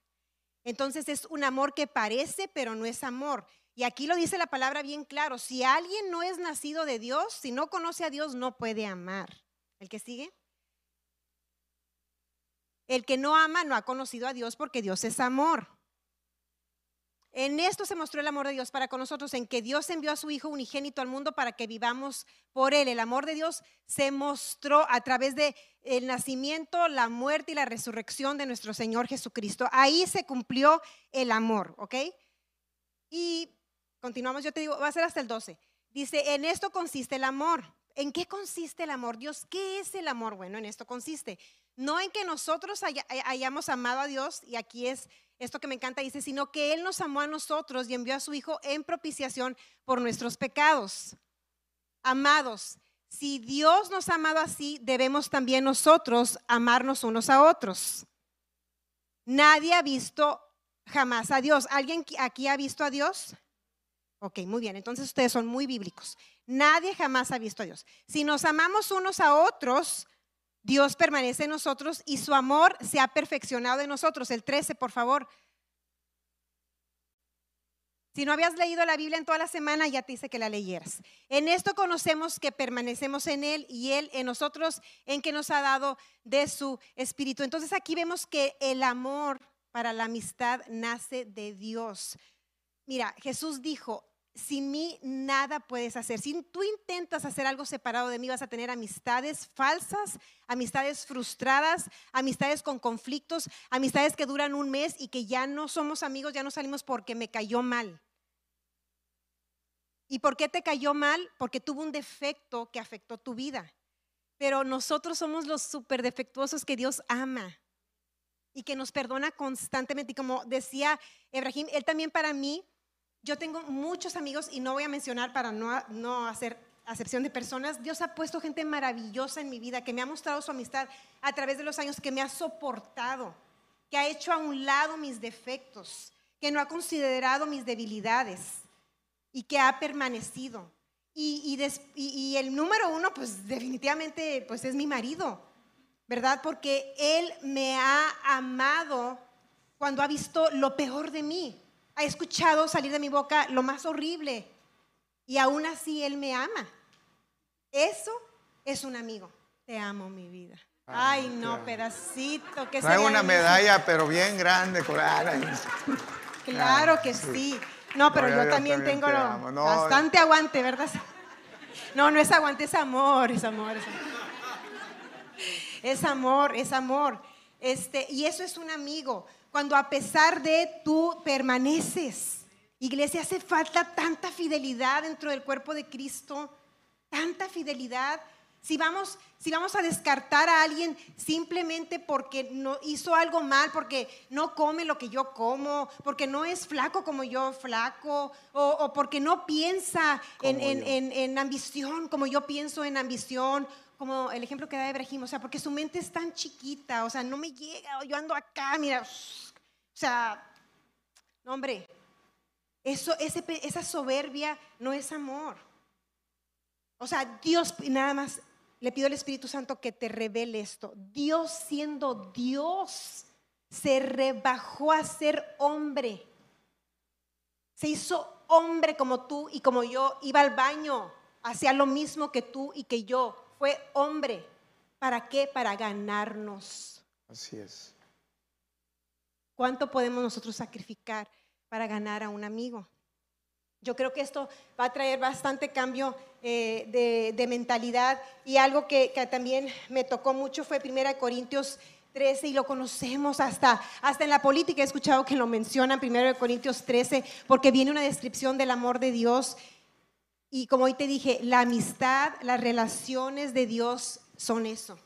Entonces es un amor que parece, pero no es amor. Y aquí lo dice la palabra bien claro, si alguien no es nacido de Dios, si no conoce a Dios, no puede amar. ¿El que sigue? El que no ama no ha conocido a Dios porque Dios es amor. En esto se mostró el amor de Dios para con nosotros, en que Dios envió a su Hijo unigénito al mundo para que vivamos por Él. El amor de Dios se mostró a través de el nacimiento, la muerte y la resurrección de nuestro Señor Jesucristo. Ahí se cumplió el amor, ¿ok? Y continuamos, yo te digo, va a ser hasta el 12. Dice, en esto consiste el amor. ¿En qué consiste el amor? Dios, ¿qué es el amor? Bueno, en esto consiste. No en que nosotros hayamos amado a Dios, y aquí es esto que me encanta, dice, sino que Él nos amó a nosotros y envió a su Hijo en propiciación por nuestros pecados. Amados, si Dios nos ha amado así, debemos también nosotros amarnos unos a otros. Nadie ha visto jamás a Dios. ¿Alguien aquí ha visto a Dios? Ok, muy bien. Entonces ustedes son muy bíblicos. Nadie jamás ha visto a Dios. Si nos amamos unos a otros, Dios permanece en nosotros y su amor se ha perfeccionado en nosotros. El 13, por favor. Si no habías leído la Biblia en toda la semana, ya te dice que la leyeras. En esto conocemos que permanecemos en Él y Él en nosotros, en que nos ha dado de su Espíritu. Entonces aquí vemos que el amor para la amistad nace de Dios. Mira, Jesús dijo, sin mí nada puedes hacer. Si tú intentas hacer algo separado de mí, vas a tener amistades falsas, amistades frustradas, amistades con conflictos, amistades que duran un mes y que ya no somos amigos, ya no salimos porque me cayó mal. ¿Y por qué te cayó mal? Porque tuvo un defecto que afectó tu vida. Pero nosotros somos los súper defectuosos que Dios ama y que nos perdona constantemente. Y como decía Ebrahim, Él también para mí yo tengo muchos amigos y no voy a mencionar para no, no hacer acepción de personas. Dios ha puesto gente maravillosa en mi vida que me ha mostrado su amistad a través de los años, que me ha soportado, que ha hecho a un lado mis defectos, que no ha considerado mis debilidades y que ha permanecido. Y, y, el número uno, pues definitivamente, pues es mi marido, ¿verdad? Porque él me ha amado cuando ha visto lo peor de mí ha escuchado salir de mi boca lo más horrible y aún así Él me ama. Eso es un amigo. Te amo, mi vida. Ah, Ay, no, pedacito. Que una medalla, pero bien grande. Claro que sí. No, pero yo, también, tengo bastante aguante, ¿verdad? No, no es aguante, es amor, es amor, es amor. Es amor, es amor. Este, y eso es un amigo cuando a pesar de tú permaneces. Iglesia, hace falta tanta fidelidad dentro del cuerpo de Cristo, tanta fidelidad. Si vamos, si vamos a descartar a alguien simplemente porque no hizo algo mal, porque no come lo que yo como, porque no es flaco como yo flaco, o, porque no piensa en, en, ambición como yo pienso en ambición, como el ejemplo que da Ibrahim, o sea, porque su mente es tan chiquita, o sea, no me llega, yo ando acá, mira, o sea, no, hombre, eso, esa soberbia no es amor. O sea, Dios, nada más le pido al Espíritu Santo que te revele esto. Dios siendo Dios, se rebajó a ser hombre. Se hizo hombre como tú y como yo. Iba al baño, hacía lo mismo que tú y que yo fue hombre. ¿Para qué? Para ganarnos. Así es. ¿Cuánto podemos nosotros sacrificar para ganar a un amigo? Yo creo que esto va a traer bastante cambio eh, de, mentalidad y algo que, también me tocó mucho fue 1 Corintios 13 y lo conocemos hasta, hasta en la política. He escuchado que lo mencionan 1 Corintios 13 porque viene una descripción del amor de Dios y como hoy te dije, la amistad, las relaciones de Dios son eso.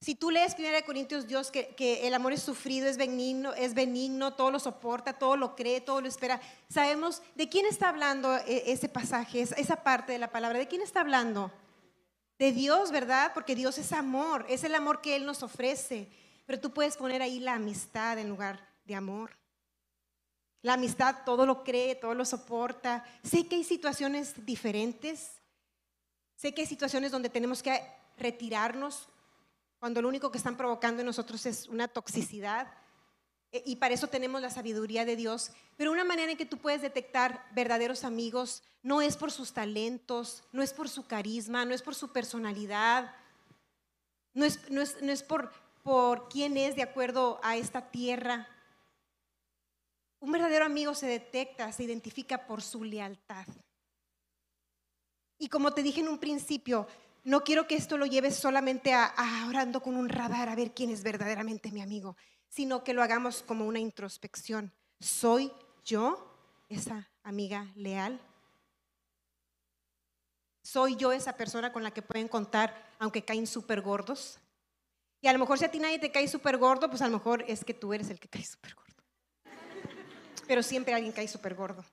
Si tú lees 1 Corintios, Dios, que, que, el amor es sufrido, es benigno, es benigno, todo lo soporta, todo lo cree, todo lo espera. Sabemos de quién está hablando e, ese pasaje, esa parte de la palabra. ¿De quién está hablando? De Dios, ¿verdad? Porque Dios es amor, es el amor que Él nos ofrece. Pero tú puedes poner ahí la amistad en lugar de amor. La amistad todo lo cree, todo lo soporta. Sé que hay situaciones diferentes. Sé que hay situaciones donde tenemos que retirarnos cuando lo único que están provocando en nosotros es una toxicidad. E, y para eso tenemos la sabiduría de Dios. Pero una manera en que tú puedes detectar verdaderos amigos no es por sus talentos, no es por su carisma, no es por su personalidad, no es, no es, no es por, por quién es de acuerdo a esta tierra. Un verdadero amigo se detecta, se identifica por su lealtad. Y como te dije en un principio, no quiero que esto lo lleves solamente a, orando con un radar a ver quién es verdaderamente mi amigo, sino que lo hagamos como una introspección. ¿Soy yo esa amiga leal? ¿Soy yo esa persona con la que pueden contar aunque caen súper gordos? Y a lo mejor si a ti nadie te cae súper gordo, pues a lo mejor es que tú eres el que cae súper gordo. Pero siempre alguien cae súper gordo.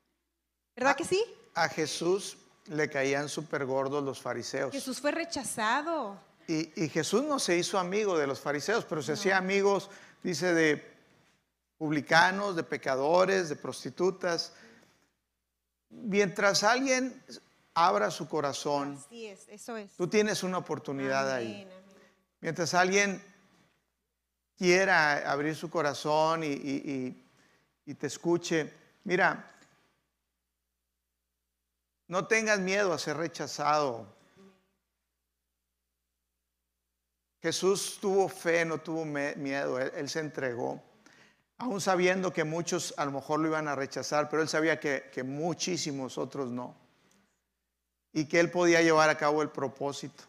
¿Verdad que sí? A Jesús le caían súper gordos los fariseos. Jesús fue rechazado. Y, Jesús no se hizo amigo de los fariseos, pero se hacía amigos, dice, de publicanos, de pecadores, de prostitutas. Mientras alguien abra su corazón, tú tienes una oportunidad ahí. Mientras alguien quiera abrir su corazón y te escuche, mira, no tengas miedo a ser rechazado. Jesús tuvo fe, no tuvo miedo, él, se entregó, aún sabiendo que muchos a lo mejor lo iban a rechazar, pero él sabía que, que muchísimos otros no, y que él podía llevar a cabo el propósito.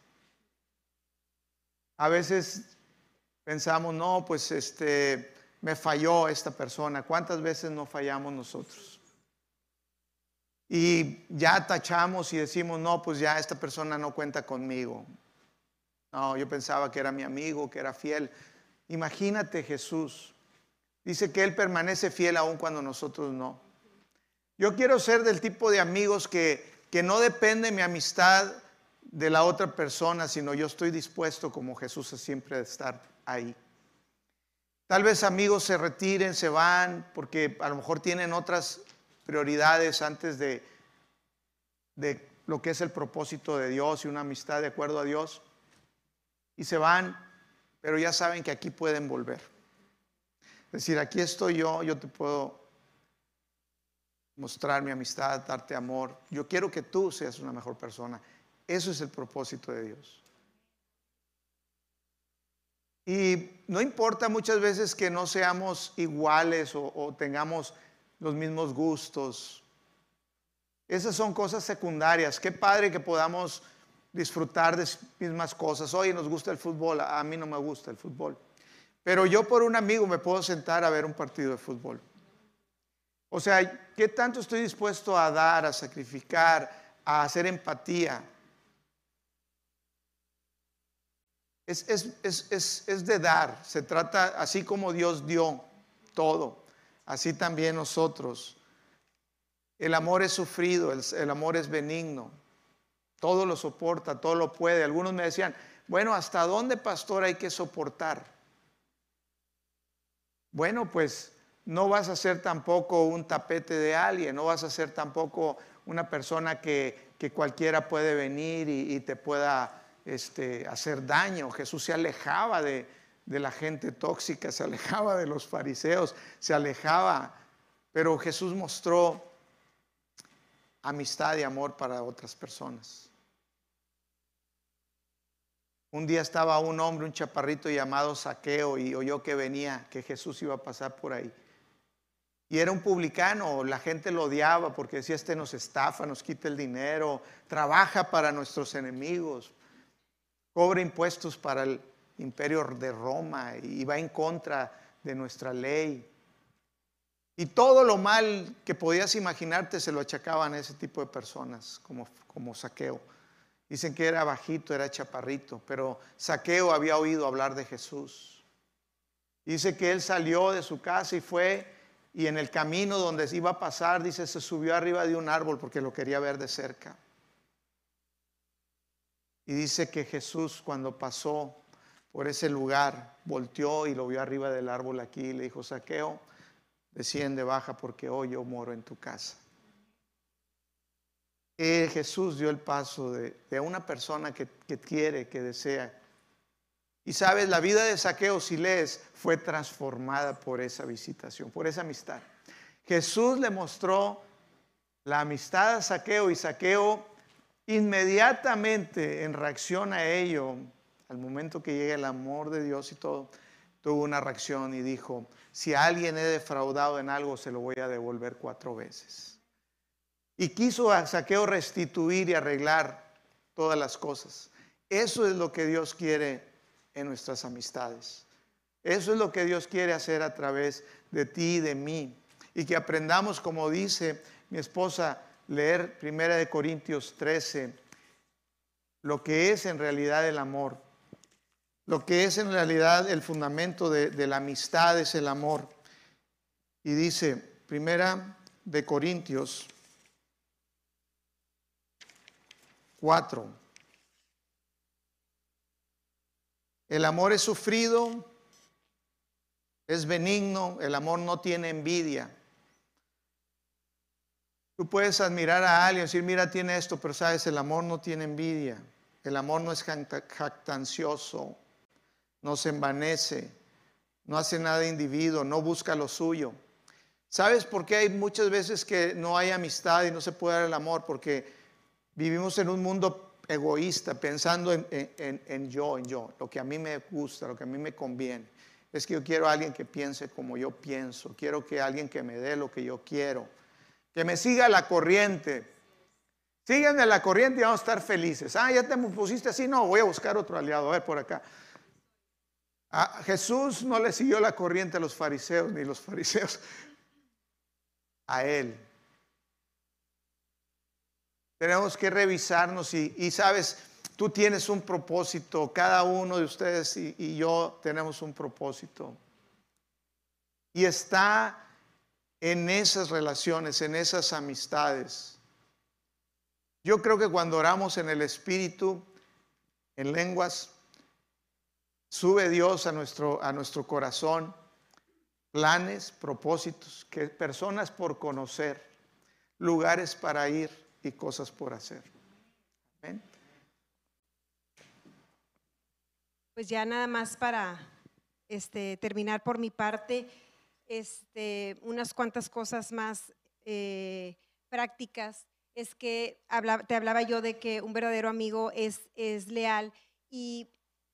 A veces pensamos, no, pues este, me falló esta persona. ¿Cuántas veces no fallamos nosotros? y ya tachamos y decimos, no, pues ya esta persona no cuenta conmigo. No, yo pensaba que era mi amigo, que era fiel. Imagínate Jesús. Dice que Él permanece fiel aún cuando nosotros no. Yo quiero ser del tipo de amigos que, que no depende mi amistad de la otra persona, sino yo estoy dispuesto como Jesús a siempre estar ahí. Tal vez amigos se retiren, se van, porque a lo mejor tienen otras prioridades antes de, de lo que es el propósito de Dios y una amistad de acuerdo a Dios. Y se van, pero ya saben que aquí pueden volver. Es decir, aquí estoy yo, yo te puedo mostrar mi amistad, darte amor. Yo quiero que tú seas una mejor persona. Eso es el propósito de Dios. Y no importa muchas veces que no seamos iguales o, tengamos los mismos gustos. Esas son cosas secundarias. Qué padre que podamos disfrutar de mismas cosas. Oye, nos gusta el fútbol, a mí no me gusta el fútbol. Pero yo por un amigo me puedo sentar a ver un partido de fútbol. O sea, ¿qué tanto estoy dispuesto a dar, a sacrificar, a hacer empatía? Es, es de dar. Se trata así como Dios dio todo así también nosotros. El amor es sufrido, el, amor es benigno, todo lo soporta, todo lo puede. Algunos me decían, bueno, ¿hasta dónde, pastor, hay que soportar? Bueno, pues no vas a ser tampoco un tapete de alguien, no vas a ser tampoco una persona que, cualquiera puede venir y, te pueda este, hacer daño. Jesús se alejaba de, de la gente tóxica, se alejaba de los fariseos, se alejaba, pero Jesús mostró amistad y amor para otras personas. Un día estaba un hombre, un chaparrito llamado Saqueo, y oyó que venía, que Jesús iba a pasar por ahí. Y era un publicano, la gente lo odiaba porque decía, este nos estafa, nos quita el dinero, trabaja para nuestros enemigos, cobra impuestos para el, imperio de Roma y va en contra de nuestra ley. Y todo lo mal que podías imaginarte se lo achacaban a ese tipo de personas como, como saqueo. Dicen que era bajito, era chaparrito, pero Saqueo había oído hablar de Jesús. Dice que él salió de su casa y fue, y en el camino donde iba a pasar, dice, se subió arriba de un árbol porque lo quería ver de cerca. Y dice que Jesús cuando pasó por ese lugar, volteó y lo vio arriba del árbol aquí y le dijo, Saqueo, desciende, baja, porque hoy yo moro en tu casa. Eh, Jesús dio el paso de, una persona que, que, quiere, que desea. Y sabes, la vida de Saqueo, si lees, fue transformada por esa visitación, por esa amistad. Jesús le mostró la amistad a Saqueo y Saqueo inmediatamente en reacción a ello, al momento que llega el amor de Dios y todo, tuvo una reacción y dijo, si alguien he defraudado en algo, se lo voy a devolver cuatro veces. Y quiso a Saqueo restituir y arreglar todas las cosas. Eso es lo que Dios quiere en nuestras amistades. Eso es lo que Dios quiere hacer a través de ti y de mí. Y que aprendamos, como dice mi esposa, leer Primera de Corintios 13, lo que es en realidad el amor. Lo que es en realidad el fundamento de, de la amistad es el amor. Y dice, Primera de Corintios 4. El amor es sufrido, es benigno, el amor no tiene envidia. Tú puedes admirar a alguien decir, mira, tiene esto, pero sabes, el amor no tiene envidia. El amor no es jactancioso, no se envanece, no hace nada de individuo, no busca lo suyo. ¿Sabes por qué hay muchas veces que no hay amistad y no se puede dar el amor? Porque Vivimos en un mundo egoísta, pensando en, yo, en yo, lo que a mí me gusta, lo que a mí me conviene. Es que yo quiero a alguien que piense como yo pienso, quiero que alguien que me dé lo que yo quiero, que me siga la corriente. Síganme la corriente y vamos a estar felices. Ah, ya te pusiste así, no, voy a buscar otro aliado, a ver por acá. A Jesús no le siguió la corriente a los fariseos, ni los fariseos a él. Tenemos que revisarnos y, sabes, tú tienes un propósito, cada uno de ustedes y, y yo tenemos un propósito. Y está en esas relaciones, en esas amistades. Yo creo que cuando oramos en el Espíritu, en lenguas, sube Dios a nuestro, a nuestro corazón planes, propósitos, que personas por conocer, lugares para ir y cosas por hacer. Pues ya nada más para este, terminar por mi parte, este, unas cuantas cosas más eh, prácticas. Es que te hablaba yo de que un verdadero amigo es, es leal y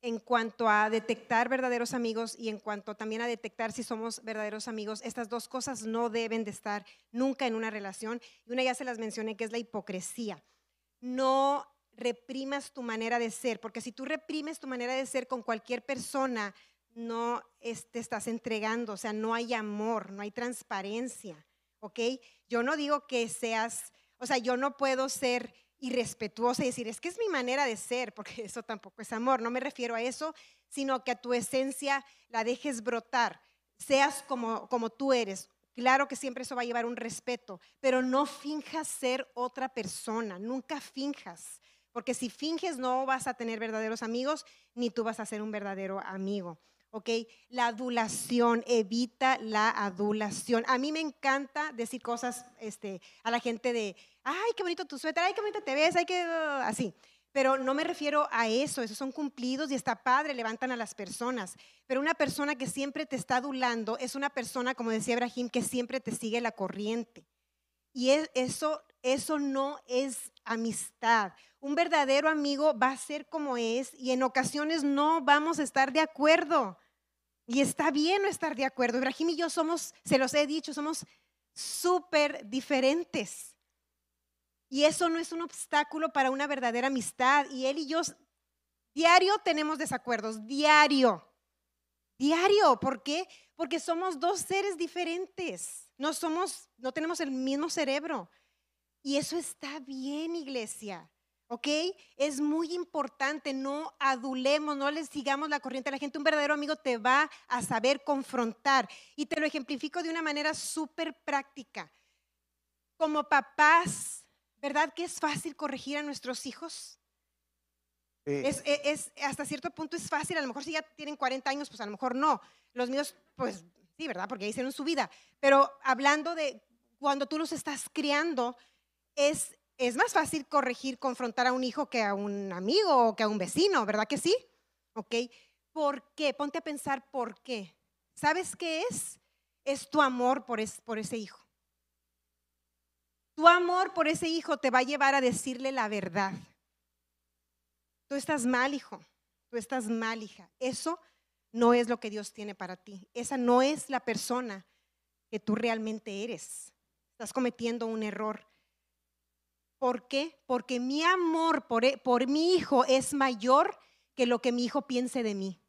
en cuanto a detectar verdaderos amigos y en cuanto también a detectar si somos verdaderos amigos, estas dos cosas no deben de estar nunca en una relación. Y una ya se las mencioné, que es la hipocresía. No reprimas tu manera de ser, porque si tú reprimes tu manera de ser con cualquier persona, no te estás entregando, o sea, no hay amor, no hay transparencia, ¿ok? Yo no digo que seas, o sea, yo no puedo ser irrespetuosa y decir, es que es mi manera de ser, porque eso tampoco es amor, no me refiero a eso, sino que a tu esencia la dejes brotar, seas como, como tú eres. Claro que siempre eso va a llevar un respeto, pero no finjas ser otra persona, nunca finjas, porque si finges no vas a tener verdaderos amigos, ni tú vas a ser un verdadero amigo. ¿Ok? La adulación, evita la adulación. A mí me encanta decir cosas este, a la gente de, ay, qué bonito tu suéter, ay, qué bonito te ves, ay, qué, así. Pero no me refiero a eso, esos son cumplidos y está padre, levantan a las personas. Pero una persona que siempre te está adulando es una persona, como decía Ibrahim, que siempre te sigue la corriente. Y eso, eso no es amistad. Un verdadero amigo va a ser como es y en ocasiones no vamos a estar de acuerdo. Y está bien no estar de acuerdo. Ibrahim y yo somos, se los he dicho, somos súper diferentes. Y eso no es un obstáculo para una verdadera amistad. Y él y yo diario tenemos desacuerdos, diario. Diario, ¿por qué? Porque somos dos seres diferentes. No somos, no tenemos el mismo cerebro. Y eso está bien, iglesia. ¿Ok? Es muy importante, no adulemos, no les sigamos la corriente a la gente. Un verdadero amigo te va a saber confrontar. Y te lo ejemplifico de una manera súper práctica. Como papás, ¿verdad que es fácil corregir a nuestros hijos? Es, e, es, hasta cierto punto es fácil, a lo mejor si ya tienen 40 años, pues a lo mejor no. Los míos, pues sí, ¿verdad? Porque ya hicieron su vida. Pero hablando de cuando tú los estás criando, es, es más fácil corregir, confrontar a un hijo que a un amigo o que a un vecino, ¿verdad que sí? ¿Ok? ¿Por qué? Ponte a pensar por qué. ¿Sabes qué es? Es tu amor por, por ese hijo. Tu amor por ese hijo te va a llevar a decirle la verdad. Tú estás mal, hijo. Tú estás mal, hija. Eso no es lo que Dios tiene para ti. Esa no es la persona que tú realmente eres. Estás cometiendo un error. ¿Por qué? Porque mi amor por, e, por mi hijo es mayor que lo que mi hijo piense de mí.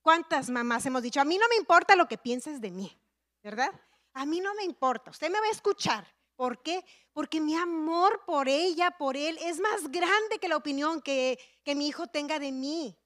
¿Cuántas mamás hemos dicho, a mí no me importa lo que pienses de mí, ¿verdad? A mí no me importa, usted me va a escuchar. ¿Por qué? Porque mi amor por ella, por él, es más grande que la opinión que, que mi hijo tenga de mí.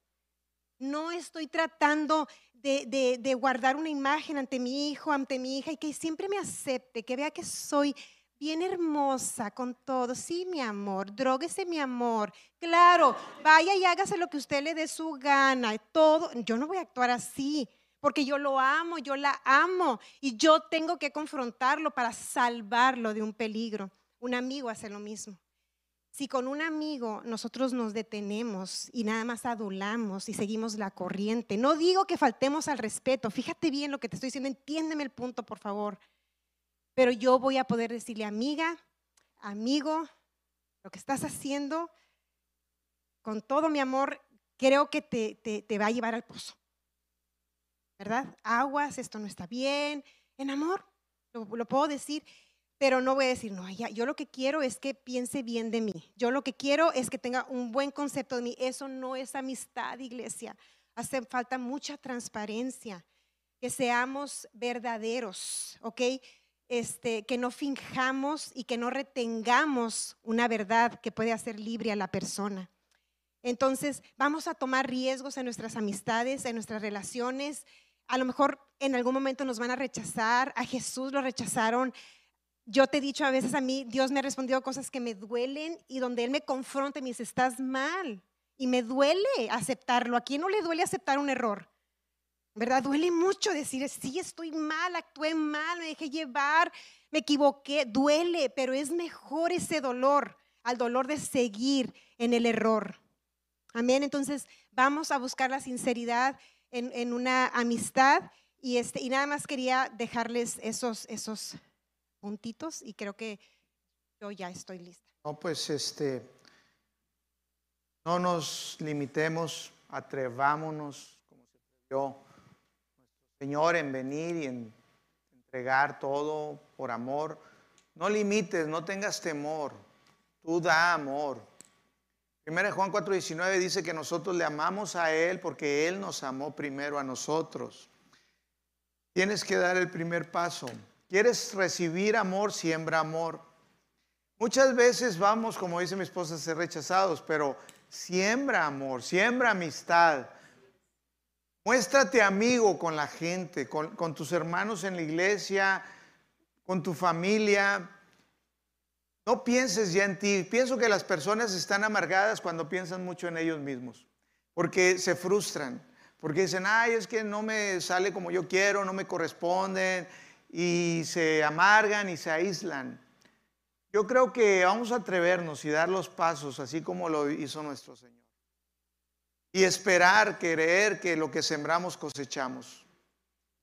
No estoy tratando de, de, de, guardar una imagen ante mi hijo, ante mi hija, y que siempre me acepte, que vea que soy bien hermosa con todo. Sí, mi amor, droguese mi amor. Claro, vaya y hágase lo que usted le dé su gana. Todo, yo no voy a actuar así, porque yo lo amo, yo la amo y yo tengo que confrontarlo para salvarlo de un peligro. Un amigo hace lo mismo. Si con un amigo nosotros nos detenemos y nada más adulamos y seguimos la corriente, no digo que faltemos al respeto, fíjate bien lo que te estoy diciendo, entiéndeme el punto, por favor. Pero yo voy a poder decirle, amiga, amigo, lo que estás haciendo, con todo mi amor, creo que te, te, va a llevar al pozo. ¿Verdad? Aguas, esto no está bien. En amor, lo, lo puedo decir, pero no voy a decir, no, ya, yo lo que quiero es que piense bien de mí. Yo lo que quiero es que tenga un buen concepto de mí. Eso no es amistad, iglesia. Hace falta mucha transparencia, que seamos verdaderos, ¿ok? Este, que no finjamos y que no retengamos una verdad que puede hacer libre a la persona. Entonces, vamos a tomar riesgos en nuestras amistades, en nuestras relaciones. A lo mejor en algún momento nos van a rechazar. A Jesús lo rechazaron. Yo te he dicho a veces a mí, Dios me ha respondido cosas que me duelen y donde Él me confronta y me dice, estás mal. Y me duele aceptarlo. ¿A quién no le duele aceptar un error? ¿Verdad? Duele mucho decir, sí, estoy mal, actué mal, me dejé llevar, me equivoqué, duele, pero es mejor ese dolor al dolor de seguir en el error. Amén. Entonces, vamos a buscar la sinceridad en, una amistad y, este, y nada más quería dejarles esos, esos puntitos y creo que yo ya estoy lista. No, pues este, no nos limitemos, atrevámonos, como se atrevió Señor, en venir y en entregar todo por amor. No limites, no tengas temor. Tú da amor. Primera Juan 4:19 dice que nosotros le amamos a Él porque Él nos amó primero a nosotros. Tienes que dar el primer paso. ¿Quieres recibir amor? Siembra amor. Muchas veces vamos, como dice mi esposa, a ser rechazados, pero siembra amor, siembra amistad, Muéstrate amigo con la gente, con, tus hermanos en la iglesia, con tu familia. No pienses ya en ti. Pienso que las personas están amargadas cuando piensan mucho en ellos mismos, porque se frustran, porque dicen, ay, es que no me sale como yo quiero, no me corresponden, y se amargan y se aíslan. Yo creo que vamos a atrevernos y dar los pasos, así como lo hizo nuestro Señor y esperar, creer que lo que sembramos cosechamos.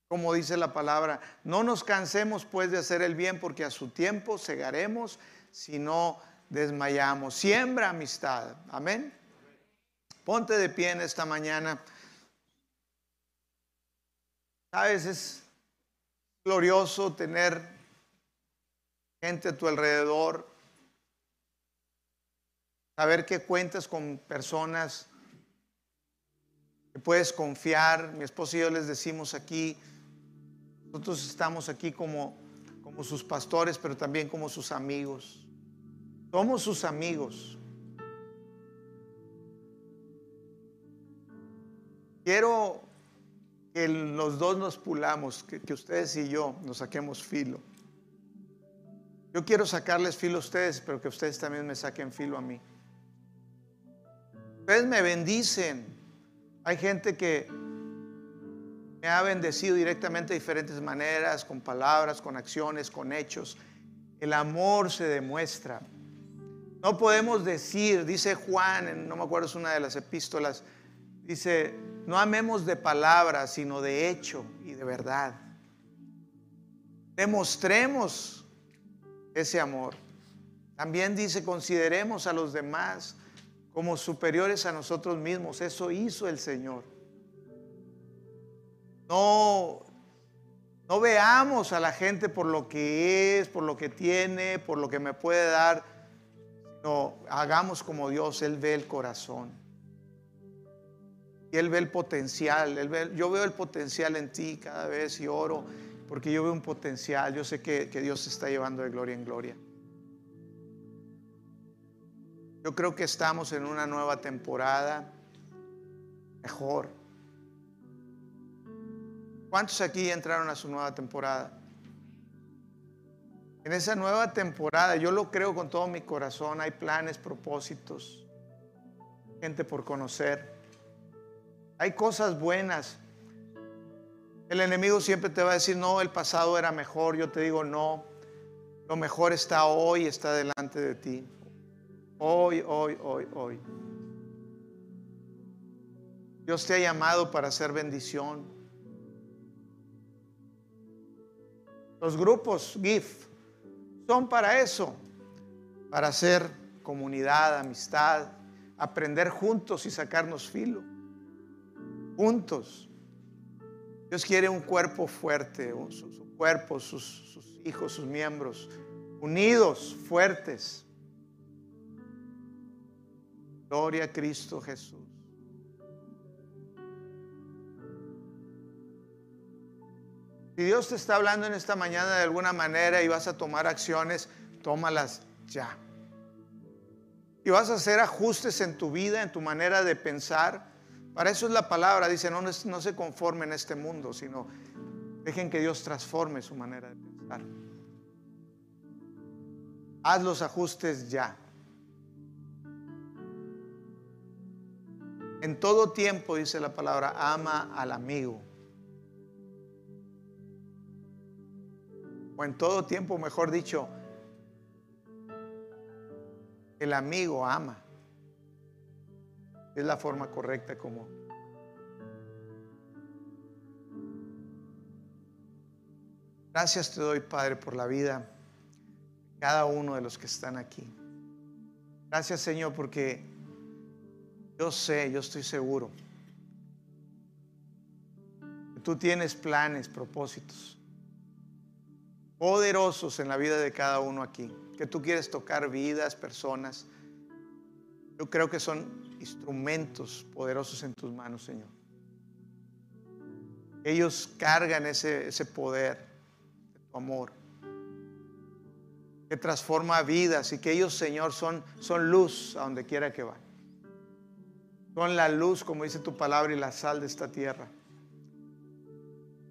Como dice la palabra, no nos cansemos pues de hacer el bien porque a su tiempo segaremos si no desmayamos. Siembra amistad. Amén. Ponte de pie en esta mañana. Sabes, es glorioso tener gente a tu alrededor, saber que cuentas con personas Puedes confiar, mi esposo y yo les decimos aquí, nosotros estamos aquí como, como sus pastores, pero también como sus amigos. Somos sus amigos. Quiero que los dos nos pulamos, que, que ustedes y yo nos saquemos filo. Yo quiero sacarles filo a ustedes, pero que ustedes también me saquen filo a mí. Ustedes me bendicen hay gente que me ha bendecido directamente de diferentes maneras, con palabras, con acciones, con hechos. El amor se demuestra. No podemos decir, dice Juan, no me acuerdo, es una de las epístolas, dice, no amemos de palabras, sino de hecho y de verdad. Demostremos ese amor. También dice, consideremos a los demás como superiores a nosotros mismos. Eso hizo el Señor. No, no veamos a la gente por lo que es, por lo que tiene, por lo que me puede dar. No, hagamos como Dios, Él ve el corazón. Y Él ve el potencial. Yo veo el potencial en ti cada vez y oro porque yo veo un potencial. Yo sé que, que Dios te está llevando de gloria en gloria. Yo creo que estamos en una nueva temporada mejor. ¿Cuántos aquí entraron a su nueva temporada? En esa nueva temporada, yo lo creo con todo mi corazón, hay planes, propósitos, gente por conocer. Hay cosas buenas. El enemigo siempre te va a decir, no, el pasado era mejor. Yo te digo, no, lo mejor está hoy, está delante de ti. Hoy, hoy, hoy, hoy. Dios te ha llamado para hacer bendición. Los grupos GIF son para eso, para hacer comunidad, amistad, aprender juntos y sacarnos filo. Juntos. Dios quiere un cuerpo fuerte, su, cuerpo, sus, sus hijos, sus miembros, unidos, fuertes. Gloria a Cristo Jesús. Si Dios te está hablando en esta mañana de alguna manera y vas a tomar acciones, tómalas ya. Y vas a hacer ajustes en tu vida, en tu manera de pensar. Para eso es la palabra. Dice, no, no se conformen en este mundo, sino dejen que Dios transforme su manera de pensar. Haz los ajustes ya. En todo tiempo, dice la palabra, ama al amigo. O en todo tiempo, mejor dicho, el amigo ama. Es la forma correcta como. Gracias te doy, Padre, por la vida de cada uno de los que están aquí. Gracias, Señor, porque yo sé, yo estoy seguro. Que tú tienes planes, propósitos poderosos en la vida de cada uno aquí. Que tú quieres tocar vidas, personas. Yo creo que son instrumentos poderosos en tus manos, Señor. Ellos cargan ese, ese poder de tu amor que transforma vidas y que ellos, Señor, son, son luz a donde quiera que van. Son la luz, como dice tu palabra, y la sal de esta tierra.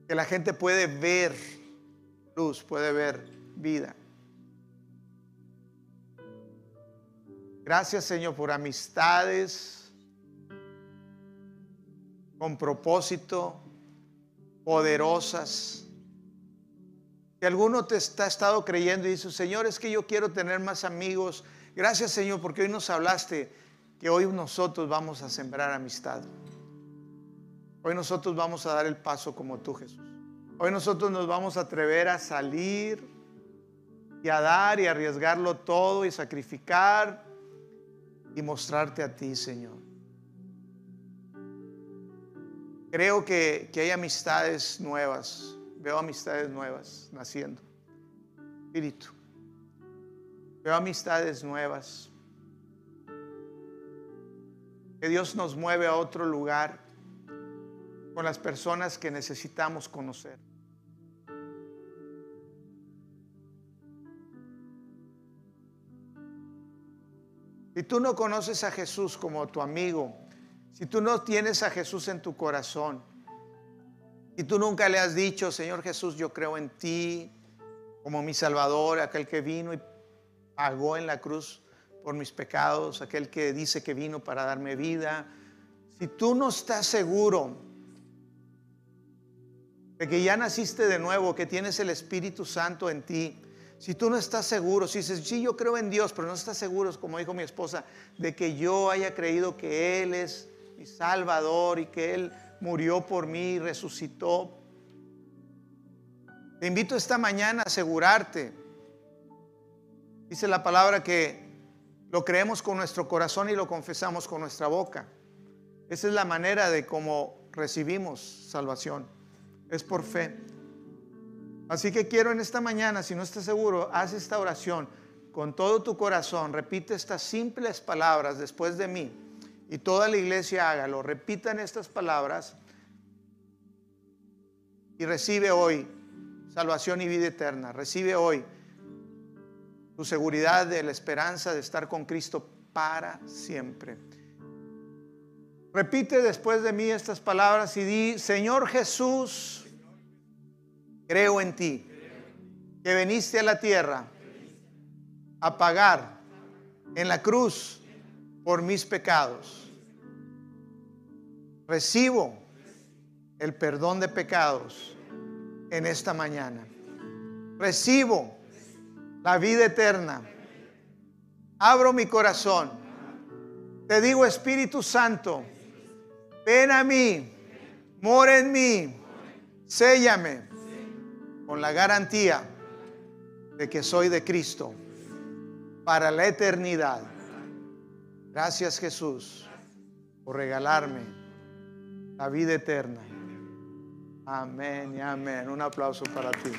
Que la gente puede ver luz, puede ver vida. Gracias Señor por amistades con propósito, poderosas. Que alguno te está estado creyendo y dice, Señor, es que yo quiero tener más amigos. Gracias Señor porque hoy nos hablaste que hoy nosotros vamos a sembrar amistad. Hoy nosotros vamos a dar el paso como tú, Jesús. Hoy nosotros nos vamos a atrever a salir y a dar y arriesgarlo todo y sacrificar y mostrarte a ti, Señor. Creo que, que hay amistades nuevas, veo amistades nuevas naciendo. Espíritu. Veo amistades nuevas que Dios nos mueve a otro lugar con las personas que necesitamos conocer. Si tú no conoces a Jesús como tu amigo, Si tú no tienes a Jesús en tu corazón, y tú nunca le has dicho, Señor Jesús, yo creo en ti como mi Salvador, aquel que vino y pagó en la cruz por mis pecados, aquel que dice que vino para darme vida. Si tú no estás seguro de que ya naciste de nuevo, que tienes el Espíritu Santo en ti, si tú no estás seguro, si dices, sí, yo creo en Dios, pero no estás seguro, como dijo mi esposa, de que yo haya creído que Él es mi Salvador y que Él murió por mí y resucitó. Te invito esta mañana a asegurarte. Dice la palabra que lo creemos con nuestro corazón y lo confesamos con nuestra boca. Esa es la manera de cómo recibimos salvación. Es por fe. Así que quiero en esta mañana, si no estás seguro, haz esta oración con todo tu corazón. Repite estas simples palabras después de mí y toda la iglesia hágalo. Repitan estas palabras y recibe hoy salvación y vida eterna. Recibe hoy tu seguridad de la esperanza de estar con Cristo para siempre. Repite después de mí estas palabras y di, Señor Jesús, creo en ti, que viniste a la tierra a pagar en la cruz por mis pecados. Recibo el perdón de pecados en esta mañana. Recibo la vida eterna. Abro mi corazón. Te digo, Espíritu Santo, ven a mí, mora en mí, séllame con la garantía de que soy de Cristo para la eternidad. Gracias Jesús por regalarme la vida eterna. Amén y amén. Un aplauso para ti.